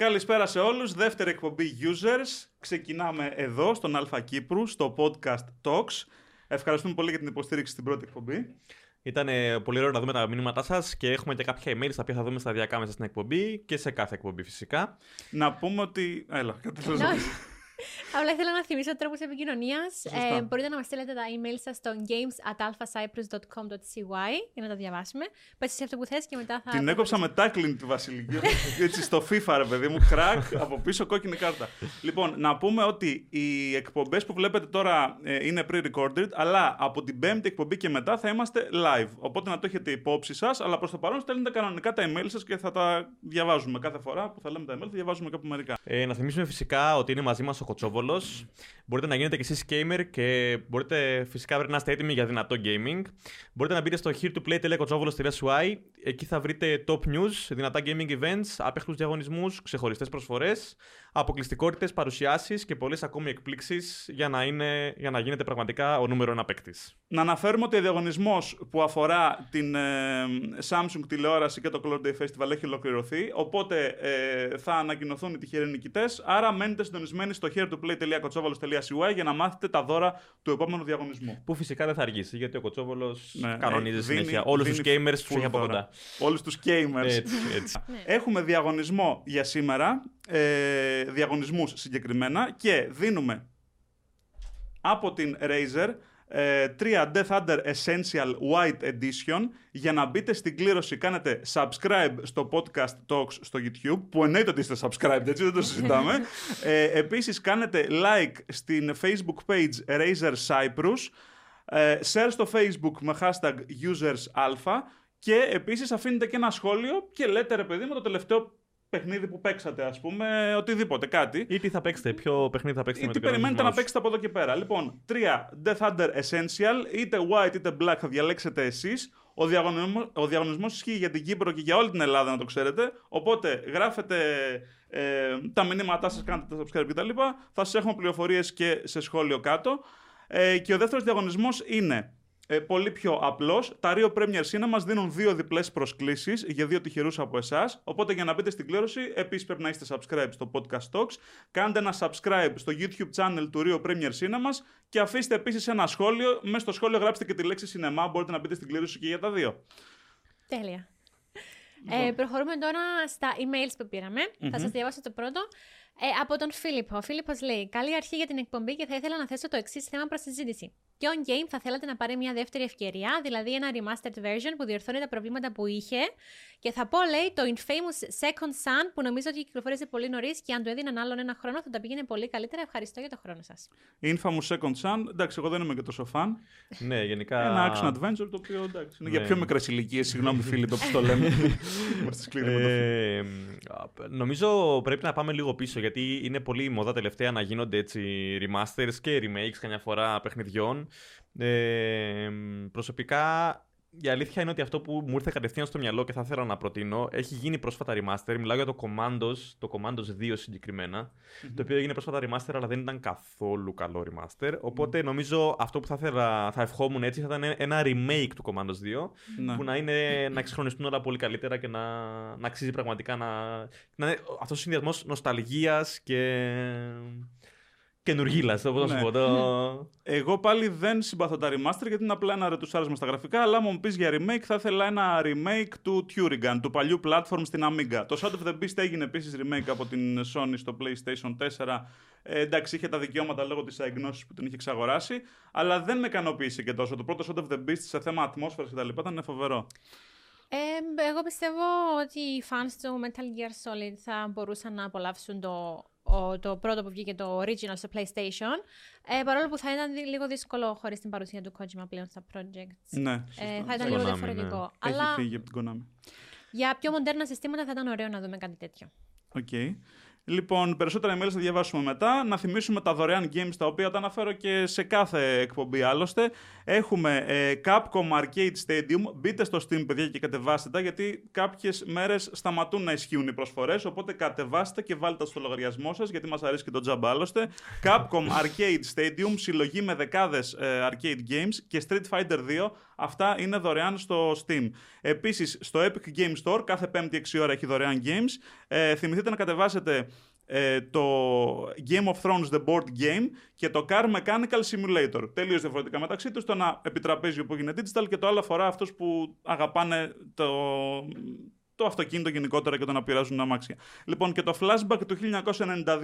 Καλησπέρα σε όλους, δεύτερη εκπομπή Users. Ξεκινάμε εδώ, στον Αλφα Κύπρου, στο podcast Talks. Ευχαριστούμε πολύ για την υποστήριξη στην πρώτη εκπομπή. Ήταν πολύ ωραίο να δούμε τα μηνύματά σας και έχουμε και κάποια email τα οποία θα δούμε σταδιακά μέσα στην εκπομπή και σε κάθε εκπομπή φυσικά. Να πούμε ότι. Έλα, κάτι Απλά ήθελα να θυμίσω τρόπου επικοινωνίας. Ε, μπορείτε να μας στείλετε τα email σας στο games at alphacyprus.com.cy για να τα διαβάσουμε. Πες αυτό που θες και μετά θα. Την έκοψα με τάκλιν τη Βασιλική. Έτσι στο FIFA, ρε παιδί μου, κρακ από πίσω κόκκινη κάρτα. λοιπόν, να πούμε ότι οι εκπομπές που βλέπετε τώρα ε, είναι pre-recorded, αλλά από την πέμπτη εκπομπή και μετά θα είμαστε live. Οπότε να το έχετε υπόψη σας, αλλά προς το παρόν στέλνετε κανονικά τα email σας και θα τα διαβάζουμε κάθε φορά που θα λέμε τα email, θα διαβάζουμε κάπου μερικά. Ε, να θυμίσουμε φυσικά ότι είναι μαζί μας ο Κοτσόβολος. Μπορείτε να γίνετε κι εσείς gamer και μπορείτε φυσικά να είστε έτοιμοι για δυνατό gaming. Μπορείτε να μπείτε στο here2play.kotsouvolos.sy. Εκεί θα βρείτε top news, δυνατά gaming events, άπεχτους διαγωνισμούς, ξεχωριστές προσφορές, αποκλειστικότητες, παρουσιάσεις και πολλές ακόμη εκπλήξεις για, να για να γίνετε πραγματικά ο νούμερο ένα παίκτης. Να αναφέρουμε ότι ο διαγωνισμός που αφορά την ε, Samsung τηλεόραση και το Cloud Day Festival έχει ολοκληρωθεί. Οπότε ε, θα ανακοινωθούν οι τυχεροί νικητές. Άρα μένετε συντονισμένοι στο here2play.kotsouvolos.sy για να μάθετε τα δώρα του επόμενου διαγωνισμού. Που φυσικά δεν θα αργήσει γιατί ο Κοτσόβολος ναι, κανονίζει ε, συνέχεια. Όλους τους gamers του έχει από κοντά. Όλους τους gamers. Έτσι, έτσι. Έχουμε διαγωνισμό για σήμερα. Ε, διαγωνισμούς συγκεκριμένα και δίνουμε από την Razer ε, τρία Death Under Essential White Edition. Για να μπείτε στην κλήρωση κάνετε subscribe στο podcast Talks στο YouTube που εννοείται ότι είστε subscribed έτσι δεν το συζητάμε. Ε, επίσης κάνετε like στην facebook page Razer Cyprus ε, share στο facebook με hashtag usersalpha και επίσης αφήνετε και ένα σχόλιο και λέτε ρε παιδί μου το τελευταίο παιχνίδι που παίξατε, ας πούμε, οτιδήποτε, κάτι. Ή τι θα παίξετε, ποιο παιχνίδι θα παίξετε ή τι περιμένετε να παίξετε από εδώ και πέρα. Λοιπόν, τρία Death Under Essential, είτε white είτε black θα διαλέξετε εσείς. Ο διαγωνισμός, ο διαγωνισμός ισχύει για την Κύπρο και για όλη την Ελλάδα, να το ξέρετε. Οπότε γράφετε ε, τα μηνύματά σας, κάνετε τα subscribe κτλ. Θα σας έχουμε πληροφορίες και σε σχόλιο κάτω. Ε, και ο δεύτερος διαγωνισμός είναι ε, πολύ πιο απλός. Τα Rio Premier Cinema δίνουν δύο διπλές προσκλήσεις για δύο τυχερούς από εσάς. Οπότε για να μπείτε στην κλήρωση, επίσης πρέπει να είστε subscribe στο Podcast Talks. Κάντε ένα subscribe στο YouTube channel του Rio Premier Cinema και αφήστε επίσης ένα σχόλιο. Μέσα στο σχόλιο γράψτε και τη λέξη Cinema. Μπορείτε να μπείτε στην κλήρωση και για τα δύο. Τέλεια. Λοιπόν. Ε, προχωρούμε τώρα στα emails που πηραμε Θα σας διαβάσω το πρώτο. Ε, από τον Φίλιππο. Ο Φίλιππος λέει: Καλή αρχή για την εκπομπή και θα ήθελα να θέσω το εξής θέμα προς συζήτηση. Ποιο game θα θέλατε να πάρει μια δεύτερη ευκαιρία, δηλαδή ένα remastered version που διορθώνει τα προβλήματα που είχε. Και θα πω, λέει, το Infamous Second Sun που νομίζω ότι κυκλοφορήσε πολύ νωρίς και αν του έδιναν άλλον ένα χρόνο θα τα πήγαινε πολύ καλύτερα. Ευχαριστώ για το χρόνο σας. Infamous Second Sun, εντάξει, εγώ δεν είμαι και τόσο φαν. ναι, γενικά. Ένα action adventure το οποίο εντάξει. Είναι για ναι. πιο μικρές ηλικίες, συγγνώμη φίλοι, το που το λέμε. Είμαστε σκληροί με το ε, Νομίζω πρέπει να πάμε λίγο πίσω γιατί είναι πολύ μοδά τελευταία να γίνονται έτσι remasters και remakes καμιά φορά παιχνιδιών. Ε, προσωπικά η αλήθεια είναι ότι αυτό που μου ήρθε κατευθείαν στο μυαλό και θα ήθελα να προτείνω έχει γίνει πρόσφατα remaster. Μιλάω για το Commandos, το Commandos 2 συγκεκριμενα το οποίο έγινε πρόσφατα remaster αλλά δεν ήταν καθόλου καλό remaster. Οπότε νομίζω αυτό που θα, ήθελα, θα ευχόμουν έτσι θα ήταν ένα remake του Commandos 2 ναι. που να, είναι, να εξυγχρονιστούν όλα πολύ καλύτερα και να, να αξίζει πραγματικά να, να είναι αυτός ο συνδυασμός νοσταλγίας και καινουργίλα. Όπως να πω. Το... Εγώ πάλι δεν συμπαθώ τα remaster γιατί είναι απλά ένα ρετουσάρισμα στα γραφικά. Αλλά μου πεις για remake, θα ήθελα ένα remake του Turigan, του παλιού platform στην Amiga. Το Shadow of the Beast έγινε επίσης remake από την Sony στο PlayStation 4. Ε, εντάξει, είχε τα δικαιώματα λόγω της αγνώση που την είχε εξαγοράσει. Αλλά δεν με ικανοποίησε και τόσο. Το πρώτο Shadow of the Beast σε θέμα ατμόσφαιρας κτλ. ήταν φοβερό. Ε, εγώ πιστεύω ότι οι fans του Metal Gear Solid θα μπορούσαν να απολαύσουν το το πρώτο που βγήκε το original στο PlayStation. Ε, παρόλο που θα ήταν λίγο δύσκολο χωρίς την παρουσία του Kojima πλέον στα projects. Ναι, ε, θα ήταν λίγο διαφορετικό. Ναι. Αλλά Έχει φύγει από την Konami. Για πιο μοντέρνα συστήματα θα ήταν ωραίο να δούμε κάτι τέτοιο. Okay. Λοιπόν, περισσότερα emails θα διαβάσουμε μετά. Να θυμίσουμε τα δωρεάν games τα οποία τα αναφέρω και σε κάθε εκπομπή άλλωστε. Έχουμε ε, Capcom Arcade Stadium. Μπείτε στο Steam, παιδιά, και κατεβάστε τα γιατί κάποιες μέρες σταματούν να ισχύουν οι προσφορές. Οπότε κατεβάστε και βάλτε τα στο λογαριασμό σας γιατί μας αρέσει και το τζαμπ άλλωστε. Capcom Arcade Stadium, συλλογή με δεκάδες ε, arcade games και Street Fighter 2. Αυτά είναι δωρεάν στο Steam. Επίσης, στο Epic Game Store, κάθε Πέμπτη 6 ώρα έχει δωρεάν games. Ε, θυμηθείτε να κατεβάσετε ε, το Game of Thrones The Board Game και το Car Mechanical Simulator. Τελείως διαφορετικά μεταξύ τους. Το ένα επιτραπέζιο που είναι digital και το άλλο αφορά αυτούς που αγαπάνε το, το αυτοκίνητο γενικότερα και το να πειράζουν αμάξια. Λοιπόν, και το flashback του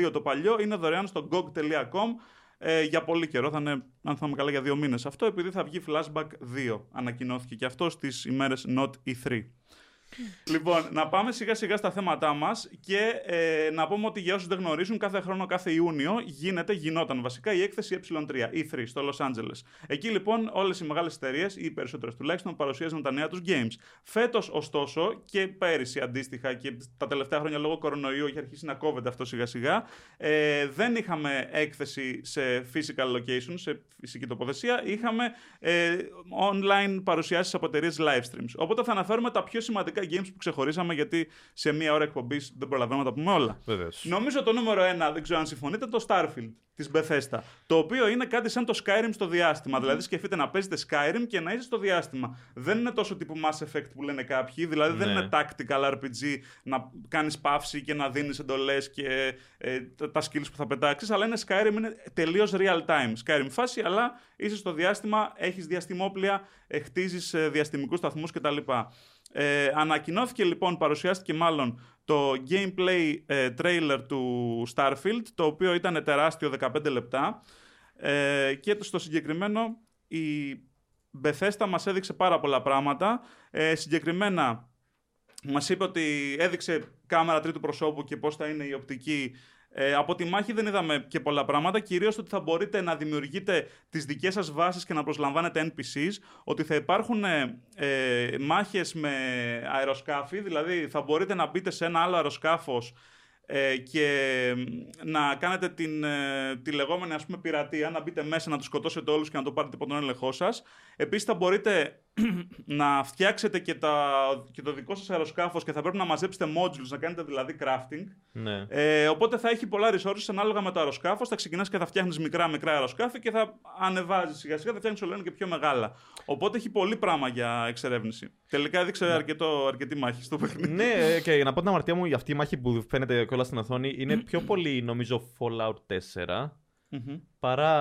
1992 το παλιό είναι δωρεάν στο gog.com ε, για πολύ καιρό. Θα είναι, αν θα είμαι καλά, για δύο μήνες αυτό, επειδή θα βγει flashback 2. Ανακοινώθηκε και αυτό στις ημέρες Not E3 λοιπόν, να πάμε σιγά σιγά στα θέματά μας και ε, να πούμε ότι για όσους δεν γνωρίζουν, κάθε χρόνο, κάθε Ιούνιο γίνεται, γινόταν βασικά η έκθεση Ε3, E3 στο Los Angeles. Εκεί λοιπόν όλες οι μεγάλες εταιρείες, ή οι περισσότερες τουλάχιστον, παρουσίαζαν τα νέα τους games. Φέτος, ωστόσο, και πέρυσι αντίστοιχα και τα τελευταία χρόνια λόγω κορονοϊού έχει αρχίσει να κόβεται αυτό σιγά σιγά, ε, δεν είχαμε έκθεση σε physical location, σε φυσική τοποθεσία, είχαμε ε, online παρουσιάσεις από εταιρείες live streams. Οπότε θα αναφέρουμε τα πιο σημαντικά games που ξεχωρίσαμε, γιατί σε μία ώρα εκπομπής δεν προλαβαίνουμε να τα πούμε όλα. Βεβαίως. Νομίζω το νούμερο ένα, δεν ξέρω αν συμφωνείτε, το Starfield της Bethesda. Το οποίο είναι κάτι σαν το Skyrim στο διάστημα. Δηλαδή, σκεφτείτε να παίζετε Skyrim και να είσαι στο διάστημα. Δεν είναι τόσο τύπου Mass Effect που λένε κάποιοι. Δηλαδή, δεν Ναι. είναι tactical RPG να κάνεις παύση και να δίνεις εντολές και ε, τα- τα skills που θα πετάξεις. Αλλά είναι Skyrim, είναι τελείως real time. Skyrim φάση, αλλά είσαι στο διάστημα, έχεις διαστημόπλια, ε, χτίζεις διαστημικούς σταθμούς κτλ. Ε, ανακοινώθηκε λοιπόν, παρουσιάστηκε μάλλον το gameplay ε, trailer του Starfield, το οποίο ήταν τεράστιο 15 λεπτά ε, και στο συγκεκριμένο η Bethesda μας έδειξε πάρα πολλά πράγματα. Ε, συγκεκριμένα μας είπε ότι έδειξε κάμερα τρίτου προσώπου και πώς θα είναι η οπτική ε, από τη μάχη δεν είδαμε και πολλά πράγματα, κυρίως ότι θα μπορείτε να δημιουργείτε τις δικές σας βάσεις και να προσλαμβάνετε NPCs, ότι θα υπάρχουν ε, ε, μάχες με αεροσκάφη, δηλαδή θα μπορείτε να μπείτε σε ένα άλλο αεροσκάφος ε, και μ, να κάνετε την, ε, τη λεγόμενη ας πούμε πειρατεία, να μπείτε μέσα, να τους σκοτώσετε όλους και να το πάρετε υπό τον έλεγχό σας. Επίσης θα μπορείτε να φτιάξετε και, τα, και το δικό σας αεροσκάφος και θα πρέπει να μαζέψετε modules, να κάνετε δηλαδή crafting. Ναι. Ε, οπότε θα έχει πολλά resources ανάλογα με το αεροσκάφος. Θα ξεκινάς και θα φτιάχνεις μικρά μικρά αεροσκάφη και θα ανεβάζεις σιγά σιγά, θα φτιάχνεις όλο ένα και πιο μεγάλα. Οπότε έχει πολύ πράγμα για εξερεύνηση. Τελικά έδειξε αρκετό, αρκετή μάχη στο παιχνίδι. ναι, ε, και να πω την αμαρτία μου για αυτή η μάχη που φαίνεται κιόλας στην οθόνη είναι πιο πολύ νομίζω Fallout 4 Μμμ. παρά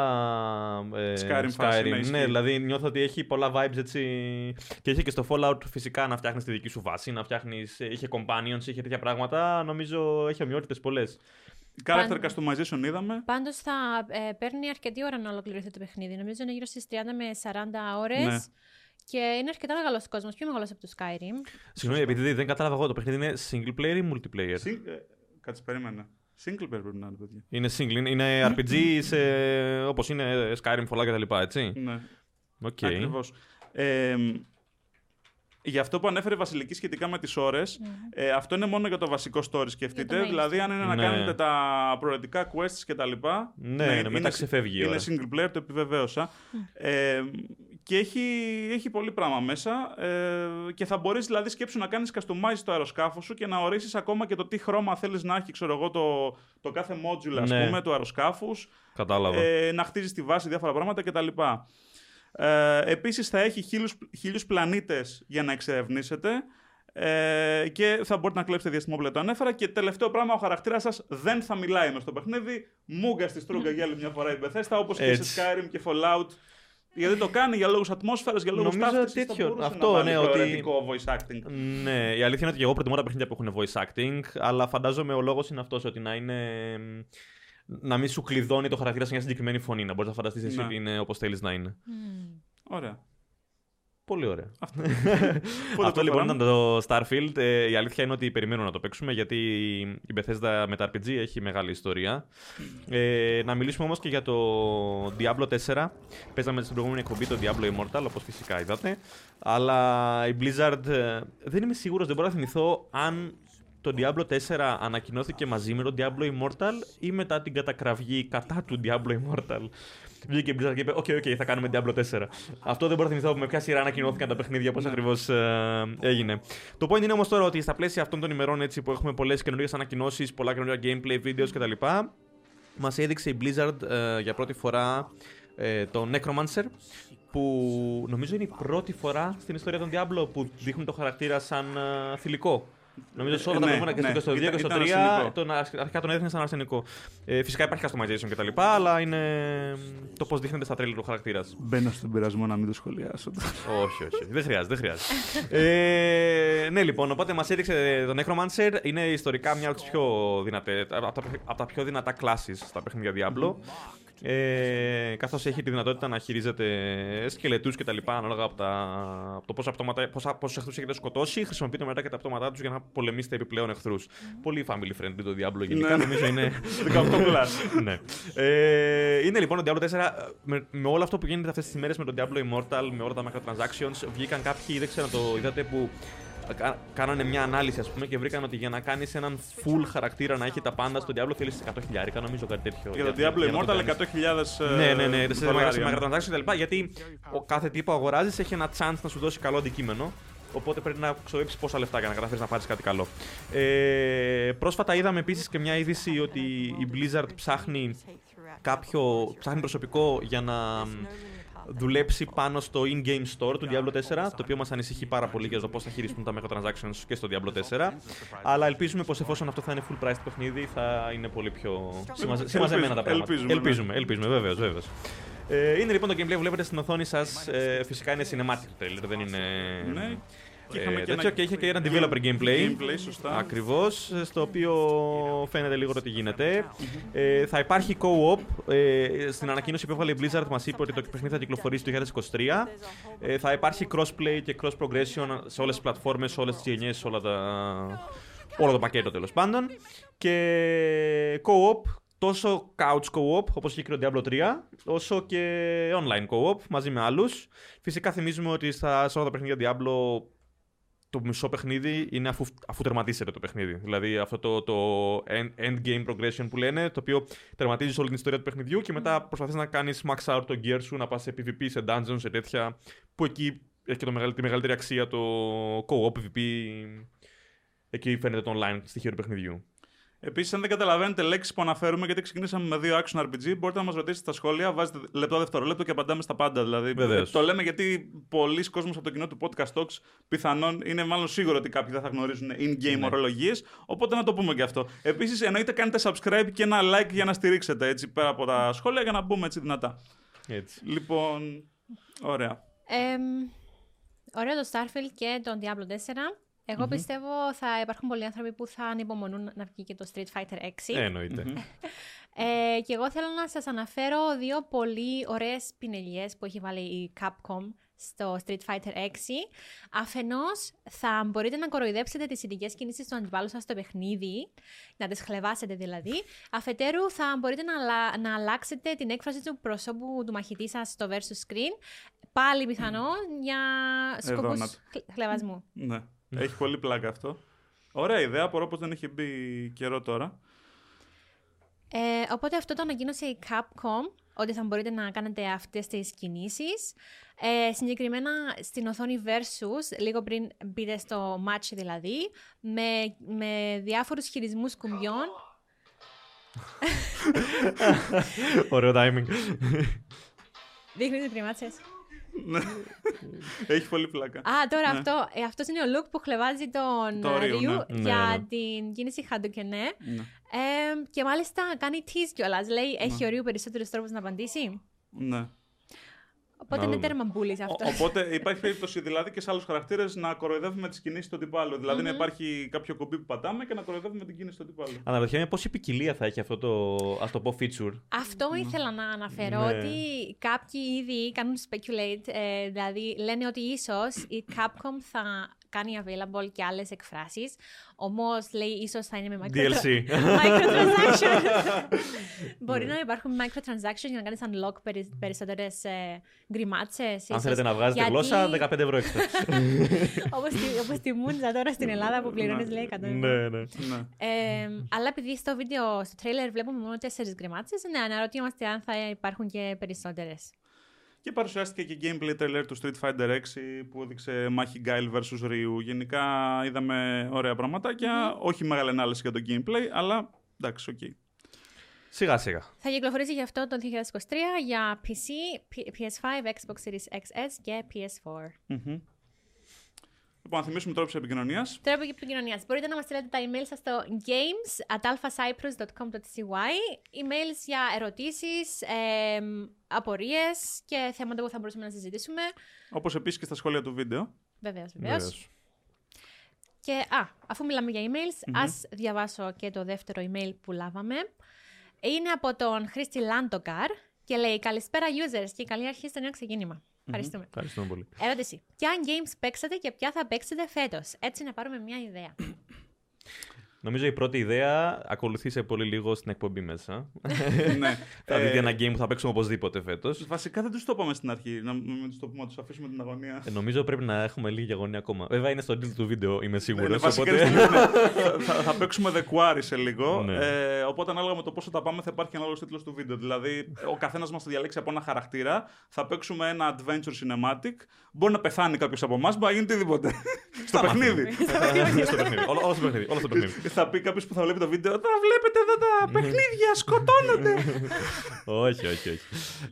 ε, Skyrim φάση, ναι, Ναι, ισχύει. δηλαδή νιώθω ότι έχει πολλά vibes έτσι. Και είχε και στο Fallout φυσικά να φτιάχνεις τη δική σου βάση, να φτιάχνεις. Είχε companions, είχε τέτοια πράγματα. Νομίζω έχει ομοιότητες πολλές. Character Παν- customization είδαμε. Πάντως θα ε, παίρνει αρκετή ώρα να ολοκληρωθεί το παιχνίδι. Νομίζω είναι γύρω στις 30 με 40 ώρες. Ναι. Και είναι αρκετά μεγάλος κόσμος, πιο μεγάλος από το Skyrim. Συγγνώμη, επειδή δεν κατάλαβα εγώ, το παιχνίδι είναι single player ή multiplayer; Sing- ε, Κάτσε, περίμενε. Single player πρέπει να είναι, παιδιά. Είναι single, είναι- είναι RPG σε, όπως είναι Skyrim, Fallout κτλ. Έτσι. Ναι, Οκ. ακριβώς. Ε, για αυτό που ανέφερε η Βασιλική σχετικά με τις ώρες, ε, αυτό είναι μόνο για το βασικό story, σκεφτείτε. Για το main δηλαδή, αν είναι να Ναι. κάνετε τα προαιρετικά quests και τα λοιπά. Ναι, ναι, μετά ξεφεύγει η Είναι ώρα. single player, το επιβεβαίωσα. Ε, και έχει, έχει πολύ πράγμα μέσα. Ε, και θα μπορείς δηλαδή σκέψου να κάνεις customize το αεροσκάφο σου και να ορίσεις ακόμα και το τι χρώμα θέλεις να έχει, ξέρω εγώ, το, το κάθε module, ας Ναι. πούμε, του αεροσκάφους. Κατάλαβα. Ε, να χτίζεις τη βάση, διάφορα πράγματα κτλ. Ε, επίσης θα έχει χίλιους, χίλιους πλανήτες για να εξερευνήσετε ε, και θα μπορείτε να κλέψετε διαστημόπλαια το ανέφερα και τελευταίο πράγμα ο χαρακτήρας σας δεν θα μιλάει μες στο παιχνίδι μούγκα στη στρούγκα για άλλη μια φορά η Bethesda όπως και Έτσι. σε Skyrim και Fallout γιατί το κάνει για λόγους ατμόσφαιρας, για λόγους Νομίζω ταύτισης, θα τέτοιο. μπορούσε Αυτό, να βάλει ναι, ότι- προαιρετικό voice acting. Ναι, η αλήθεια είναι ότι και εγώ προτιμώ τα παιχνίδια που έχουν voice acting, αλλά φαντάζομαι ο λόγος είναι αυτός ότι να είναι. να μην σου κλειδώνει το χαρακτήρα σε μια συγκεκριμένη φωνή. Να μπορείς να φανταστείς εσύ Ναι. ότι είναι όπως θέλεις να είναι. Ωραία. Πολύ ωραία. Αυτό. Αυτό λοιπόν προχωράμε. ήταν το Starfield. Ε, η αλήθεια είναι ότι περιμένουμε να το παίξουμε γιατί η Bethesda με τα RPG έχει μεγάλη ιστορία. Ε, να μιλήσουμε όμως και για το Diablo 4. Παίζαμε στην προηγούμενη εκπομπή το Diablo Immortal, όπως φυσικά είδατε. Αλλά η Blizzard ε, δεν είμαι σίγουρος, δεν μπορώ να θυμηθώ αν το Diablo 4 ανακοινώθηκε μαζί με το Diablo Immortal ή μετά την κατακραυγή κατά του Diablo Immortal. Βγήκε η Blizzard και είπε: OK, okay, okay, θα κάνουμε Diablo 4. Αυτό δεν μπορώ να θυμηθώ με ποια σειρά ανακοινώθηκαν τα παιχνίδια, πώς ναι. ακριβώς ε, έγινε. Το point είναι όμως τώρα ότι στα πλαίσια αυτών των ημερών έτσι, που έχουμε πολλές καινούργιες ανακοινώσεις, πολλά καινούργια gameplay, videos κτλ. Μας έδειξε η Blizzard ε, για πρώτη φορά ε, το Necromancer, που νομίζω είναι η πρώτη φορά στην ιστορία των Diablo που δείχνουν το χαρακτήρα σαν uh, θηλυκό. Νομίζω σε όλα τα προηγούμενα και στο 2 και στο 3 τον, αρχικά τον έδειχνε σαν αρσενικό. Ε, φυσικά υπάρχει customization κτλ. Αλλά είναι το πώς δείχνεται στα τρέλια του χαρακτήρας. Μπαίνω στον πειρασμό να μην το σχολιάσω. όχι, όχι. Δεν χρειάζεται. Δεν χρειάζεται. ε, ναι, λοιπόν, οπότε μας έδειξε το Necromancer. Είναι ιστορικά μια από τις πιο δυνατέ, από τα πιο δυνατά classes στα παιχνίδια Diablo. Ε, Καθώς έχει τη δυνατότητα να χειρίζεται σκελετούς και τα λοιπά, ανάλογα από, τα, από το πόσους εχθρούς έχετε σκοτώσει, χρησιμοποιείτε μετά και τα πτώματά τους για να πολεμήσετε επιπλέον εχθρούς. Πολύ family friendly το Diablo γενικά, ναι. νομίζω είναι. 18 plus. ναι. Ε, είναι λοιπόν το Diablo 4 με, με όλο αυτό που γίνεται αυτές τις μέρες με το Diablo Immortal, με όλα τα microtransactions. Βγήκαν κάποιοι, δεν ξέρω να το είδατε, που κάνανε μια ανάλυση ας πούμε και βρήκαν ότι για να κάνεις έναν full χαρακτήρα να έχει τα πάντα στο Diablo θέλεις 100 χιλιάρικα, νομίζω κάτι τέτοιο. Για το Diablo Immortal 100.000. Ναι, ναι, ναι. Σε microtransactions κτλ. Γιατί ο κάθε τύπο αγοράζεις έχει ένα chance να σου δώσει καλό αντικείμενο. Οπότε πρέπει να ξοδέψεις πόσα λεφτά για να καταφέρεις να πάρεις κάτι καλό. Ε, πρόσφατα είδαμε επίσης και μια είδηση ότι η Blizzard ψάχνει κάποιο ψάχνει προσωπικό για να δουλέψει πάνω στο in-game store του Diablo 4, το οποίο μας ανησυχεί πάρα πολύ για το πώς θα χειριστούν τα microtransactions και στο Diablo 4. Αλλά ελπίζουμε πως εφόσον αυτό θα είναι full price το παιχνίδι, θα είναι πολύ πιο συμμαζεμένα τα πράγματα. Ελπίζουμε, ελπίζουμε, ναι. ελπίζουμε βεβαίως, βεβαίως. Ε, είναι λοιπόν το gameplay που βλέπετε στην οθόνη σας. Ε, φυσικά είναι cinematic trailer, δεν είναι. Ναι. Και, ε, και, ένα... και είχε και ένα developer gameplay. gameplay σωστά. Ακριβώς, στο οποίο φαίνεται λίγο τι γίνεται. ε, θα υπάρχει co-op. Ε, στην ανακοίνωση που έβαλε η Blizzard μας είπε ότι το παιχνίδι θα κυκλοφορήσει το 2023. Ε, θα υπάρχει crossplay και cross progression σε όλες τις πλατφόρμες, σε όλες τις γενιές, όλα τα. Όλο το πακέτο τέλος πάντων. Και co-op τόσο couch co-op, όπως είχε και το Diablo 3, όσο και online co-op μαζί με άλλους. Φυσικά θυμίζουμε ότι στα, σε όλα τα παιχνίδια Diablo το μισό παιχνίδι είναι αφού, αφού τερματίσετε το παιχνίδι. Δηλαδή αυτό το, το end, game progression που λένε, το οποίο τερματίζεις όλη την ιστορία του παιχνιδιού και μετά προσπαθείς να κάνεις max out το gear σου, να πας σε PvP, σε dungeons, σε τέτοια. Που εκεί έχει και το τη μεγαλύτερη αξία το co-op PvP. Εκεί φαίνεται το online στοιχείο του παιχνιδιού. Επίσης, αν δεν καταλαβαίνετε λέξεις που αναφέρουμε, γιατί ξεκινήσαμε με δύο action RPG, μπορείτε να μας ρωτήσετε στα σχόλια, βάζετε λεπτό δευτερόλεπτο και απαντάμε στα πάντα. Δηλαδή, Βεβαίως. το λέμε γιατί πολλοί κόσμοι από το κοινό του Podcast Talks πιθανόν είναι μάλλον σίγουρο ότι κάποιοι δεν θα γνωρίζουν in-game ναι. ορολογίες. Οπότε να το πούμε και αυτό. Επίσης, εννοείται κάνετε subscribe και ένα like για να στηρίξετε έτσι πέρα από τα σχόλια για να μπούμε έτσι δυνατά. Έτσι. Λοιπόν, ωραία. Ε, ωραίο το Starfield και τον Diablo 4. Εγώ πιστεύω θα υπάρχουν πολλοί άνθρωποι που θα ανυπομονούν να βγει και το Street Fighter 6. Ε, εννοείται. ε, και εγώ θέλω να σας αναφέρω δύο πολύ ωραίες πινελιές που έχει βάλει η Capcom στο Street Fighter 6. Αφενός θα μπορείτε να κοροϊδέψετε τις ειδικές κινήσεις του αντιπάλου σας στο παιχνίδι, να τις χλεβάσετε δηλαδή. Αφετέρου θα μπορείτε να, να αλλάξετε την έκφραση του προσώπου του μαχητή σας στο versus screen, πάλι πιθανό για σκοπούς χλεβασμού. Ναι. Έχει πολύ πλάκα αυτό. Ωραία ιδέα, απορώ πως δεν έχει μπει καιρό τώρα. Ε, οπότε αυτό το ανακοίνωσε η Capcom, ότι θα μπορείτε να κάνετε αυτές τις κινήσεις. Ε, συγκεκριμένα στην οθόνη Versus, λίγο πριν μπείτε στο match δηλαδή, με, με διάφορους χειρισμούς κουμπιών. Ωραίο timing. Δείχνει τις ναι. Έχει πολύ πλάκα. Α, τώρα ναι. αυτό ε, αυτός είναι ο look που χλεβάζει τον το Ρίου ναι. για Ναι, ναι. την κίνηση Χαντουκενέ. Ναι. Ε, και μάλιστα κάνει tease κιόλας. Λέει: Έχει ο Ρίου περισσότερους τρόπους να απαντήσει; Ναι. Οπότε Να είναι δούμε. τέρμα μπουλής αυτός. Ο- οπότε υπάρχει περίπτωση δηλαδή και σε άλλους χαρακτήρες να κοροϊδεύουμε τις κινήσεις του αντιπάλου. Δηλαδή να υπάρχει κάποιο κουμπί που πατάμε και να κοροϊδεύουμε την κίνηση του αντιπάλου. Αναρωτιέμαι πόση ποικιλία θα έχει αυτό το, ας το πω, feature. Αυτό ήθελα να αναφέρω, Ναι. ότι κάποιοι ήδη κάνουν speculate, ε, δηλαδή λένε ότι ίσως η Capcom θα κάνει available και άλλες εκφράσεις. Όμως λέει ίσως θα είναι με micro... DLC. microtransaction. Μπορεί να υπάρχουν microtransactions για να κάνεις unlock περι... περισσότερες ε, γκριμάτσες. Αν θέλετε να βγάζετε Γιατί- γλώσσα, 15 ευρώ έξτρα. Όπως τη, όπως τη Μούντζα τώρα στην Ελλάδα που πληρώνεις, λέει 100 ευρώ. ναι, ναι. Ναι. Ε, αλλά επειδή στο βίντεο, στο τρέιλερ βλέπουμε μόνο τέσσερις γκριμάτσες, ναι, αναρωτιόμαστε αν θα υπάρχουν και περισσότερες. Και παρουσιάστηκε και gameplay trailer του Street Fighter 6 που έδειξε μάχη Guile vs Ryu. Γενικά είδαμε ωραία πραγματάκια. Όχι μεγάλη ανάλυση για το gameplay, αλλά εντάξει, οκ. Σιγά σιγά. Θα κυκλοφορήσει γι' αυτό το 2023 για PC, P- PS5, Xbox Series XS και PS4. Μμμ. Λοιπόν, να θυμίσουμε τρόπους επικοινωνίας. Τρόπο επικοινωνίας. Μπορείτε να μας στείλετε τα email σας στο games at alphacyprus.com.cy emails για ερωτήσεις, ε, απορίες και θέματα που θα μπορούσαμε να συζητήσουμε. Όπως επίσης και στα σχόλια του βίντεο. Βεβαίως, βεβαίως. Βεβαίως. Και α, αφού μιλάμε για emails, ας διαβάσω και το δεύτερο email που λάβαμε. Είναι από τον Χρήστη Λάντοκαρ και λέει Καλησπέρα users και καλή αρχή στο νέο ξεκίνημα. Ευχαριστούμε. Ευχαριστούμε πολύ. Ερώτηση. Ποια games παίξατε και ποια θα παίξετε φέτος; Έτσι να πάρουμε μια ιδέα. Νομίζω η πρώτη ιδέα ακολουθεί σε πολύ λίγο στην εκπομπή μέσα. ναι. Θα Ε, δείτε ένα game που θα παίξουμε οπωσδήποτε φέτος. Βασικά δεν τους το είπαμε στην αρχή. Να μην τους το πούμε, να τους αφήσουμε την αγωνία. Ε, νομίζω πρέπει να έχουμε λίγη αγωνία ακόμα. Βέβαια είναι στο title του βίντεο, είμαι Ναι, σίγουρος. ναι, βασικά οπότε... είναι στο- ναι. θα, θα παίξουμε The Quarry σε λίγο. Ναι. Ε, οπότε, ανάλογα με το πόσο τα πάμε, θα υπάρχει ανάλογος τίτλος του βίντεο. Δηλαδή, ο καθένας μας θα διαλέξει από ένα χαρακτήρα. Θα παίξουμε ένα adventure cinematic. Μπορεί να πεθάνει κάποιος από εμάς, μπορεί να γίνει οτιδήποτε. στο παιχνίδι. στο παιχνίδι. Όλο όλο στο παιχνίδι. Όλο στο παιχνίδι. θα πει κάποιος που θα βλέπει το βίντεο. Θα βλέπετε εδώ τα παιχνίδια, σκοτώνονται. όχι, όχι, όχι.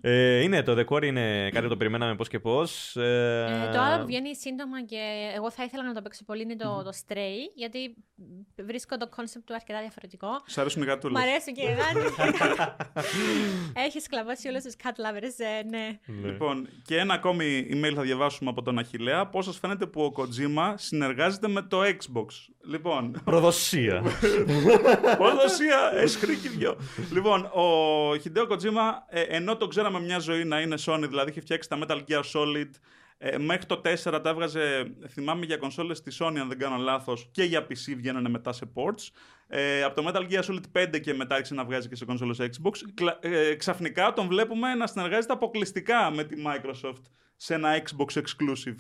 Ε, είναι το The Quarry, είναι κάτι που το περιμέναμε πώς και πώς. Ε, το άλλο που βγαίνει σύντομα και εγώ θα ήθελα να το παίξω πολύ είναι το, το Stray, γιατί βρίσκω το concept του αρκετά διαφορετικό. Σ' αρέσουν οι γατούλε. Μ' αρέσουν και οι γάτοι. Έχεις σκλαβώσει όλου του cat lovers, ε, ναι. Λοιπόν, και ένα ακόμη email θα διαβάσουμε από τον Αχηλέα. Πώς σας φαίνεται που ο Kojima συνεργάζεται με το Xbox; Λοιπόν, Προδοσία. Ποδοσία, εσχρή και δυο. λοιπόν, ο Χιντέο Κοτζίμα, ε, ενώ το ξέραμε μια ζωή να είναι Sony, δηλαδή είχε φτιάξει τα Metal Gear Solid, ε, μέχρι το 4 τα έβγαζε, θυμάμαι για κονσόλες της Sony αν δεν κάνω λάθος, και για PC βγαίνανε μετά σε ports. Ε, από το Metal Gear Solid 5 και μετά άρχισε να βγάζει και σε κονσόλες Xbox. Κλα- ε, ξαφνικά τον βλέπουμε να συνεργάζεται αποκλειστικά με τη Microsoft σε ένα Xbox exclusive.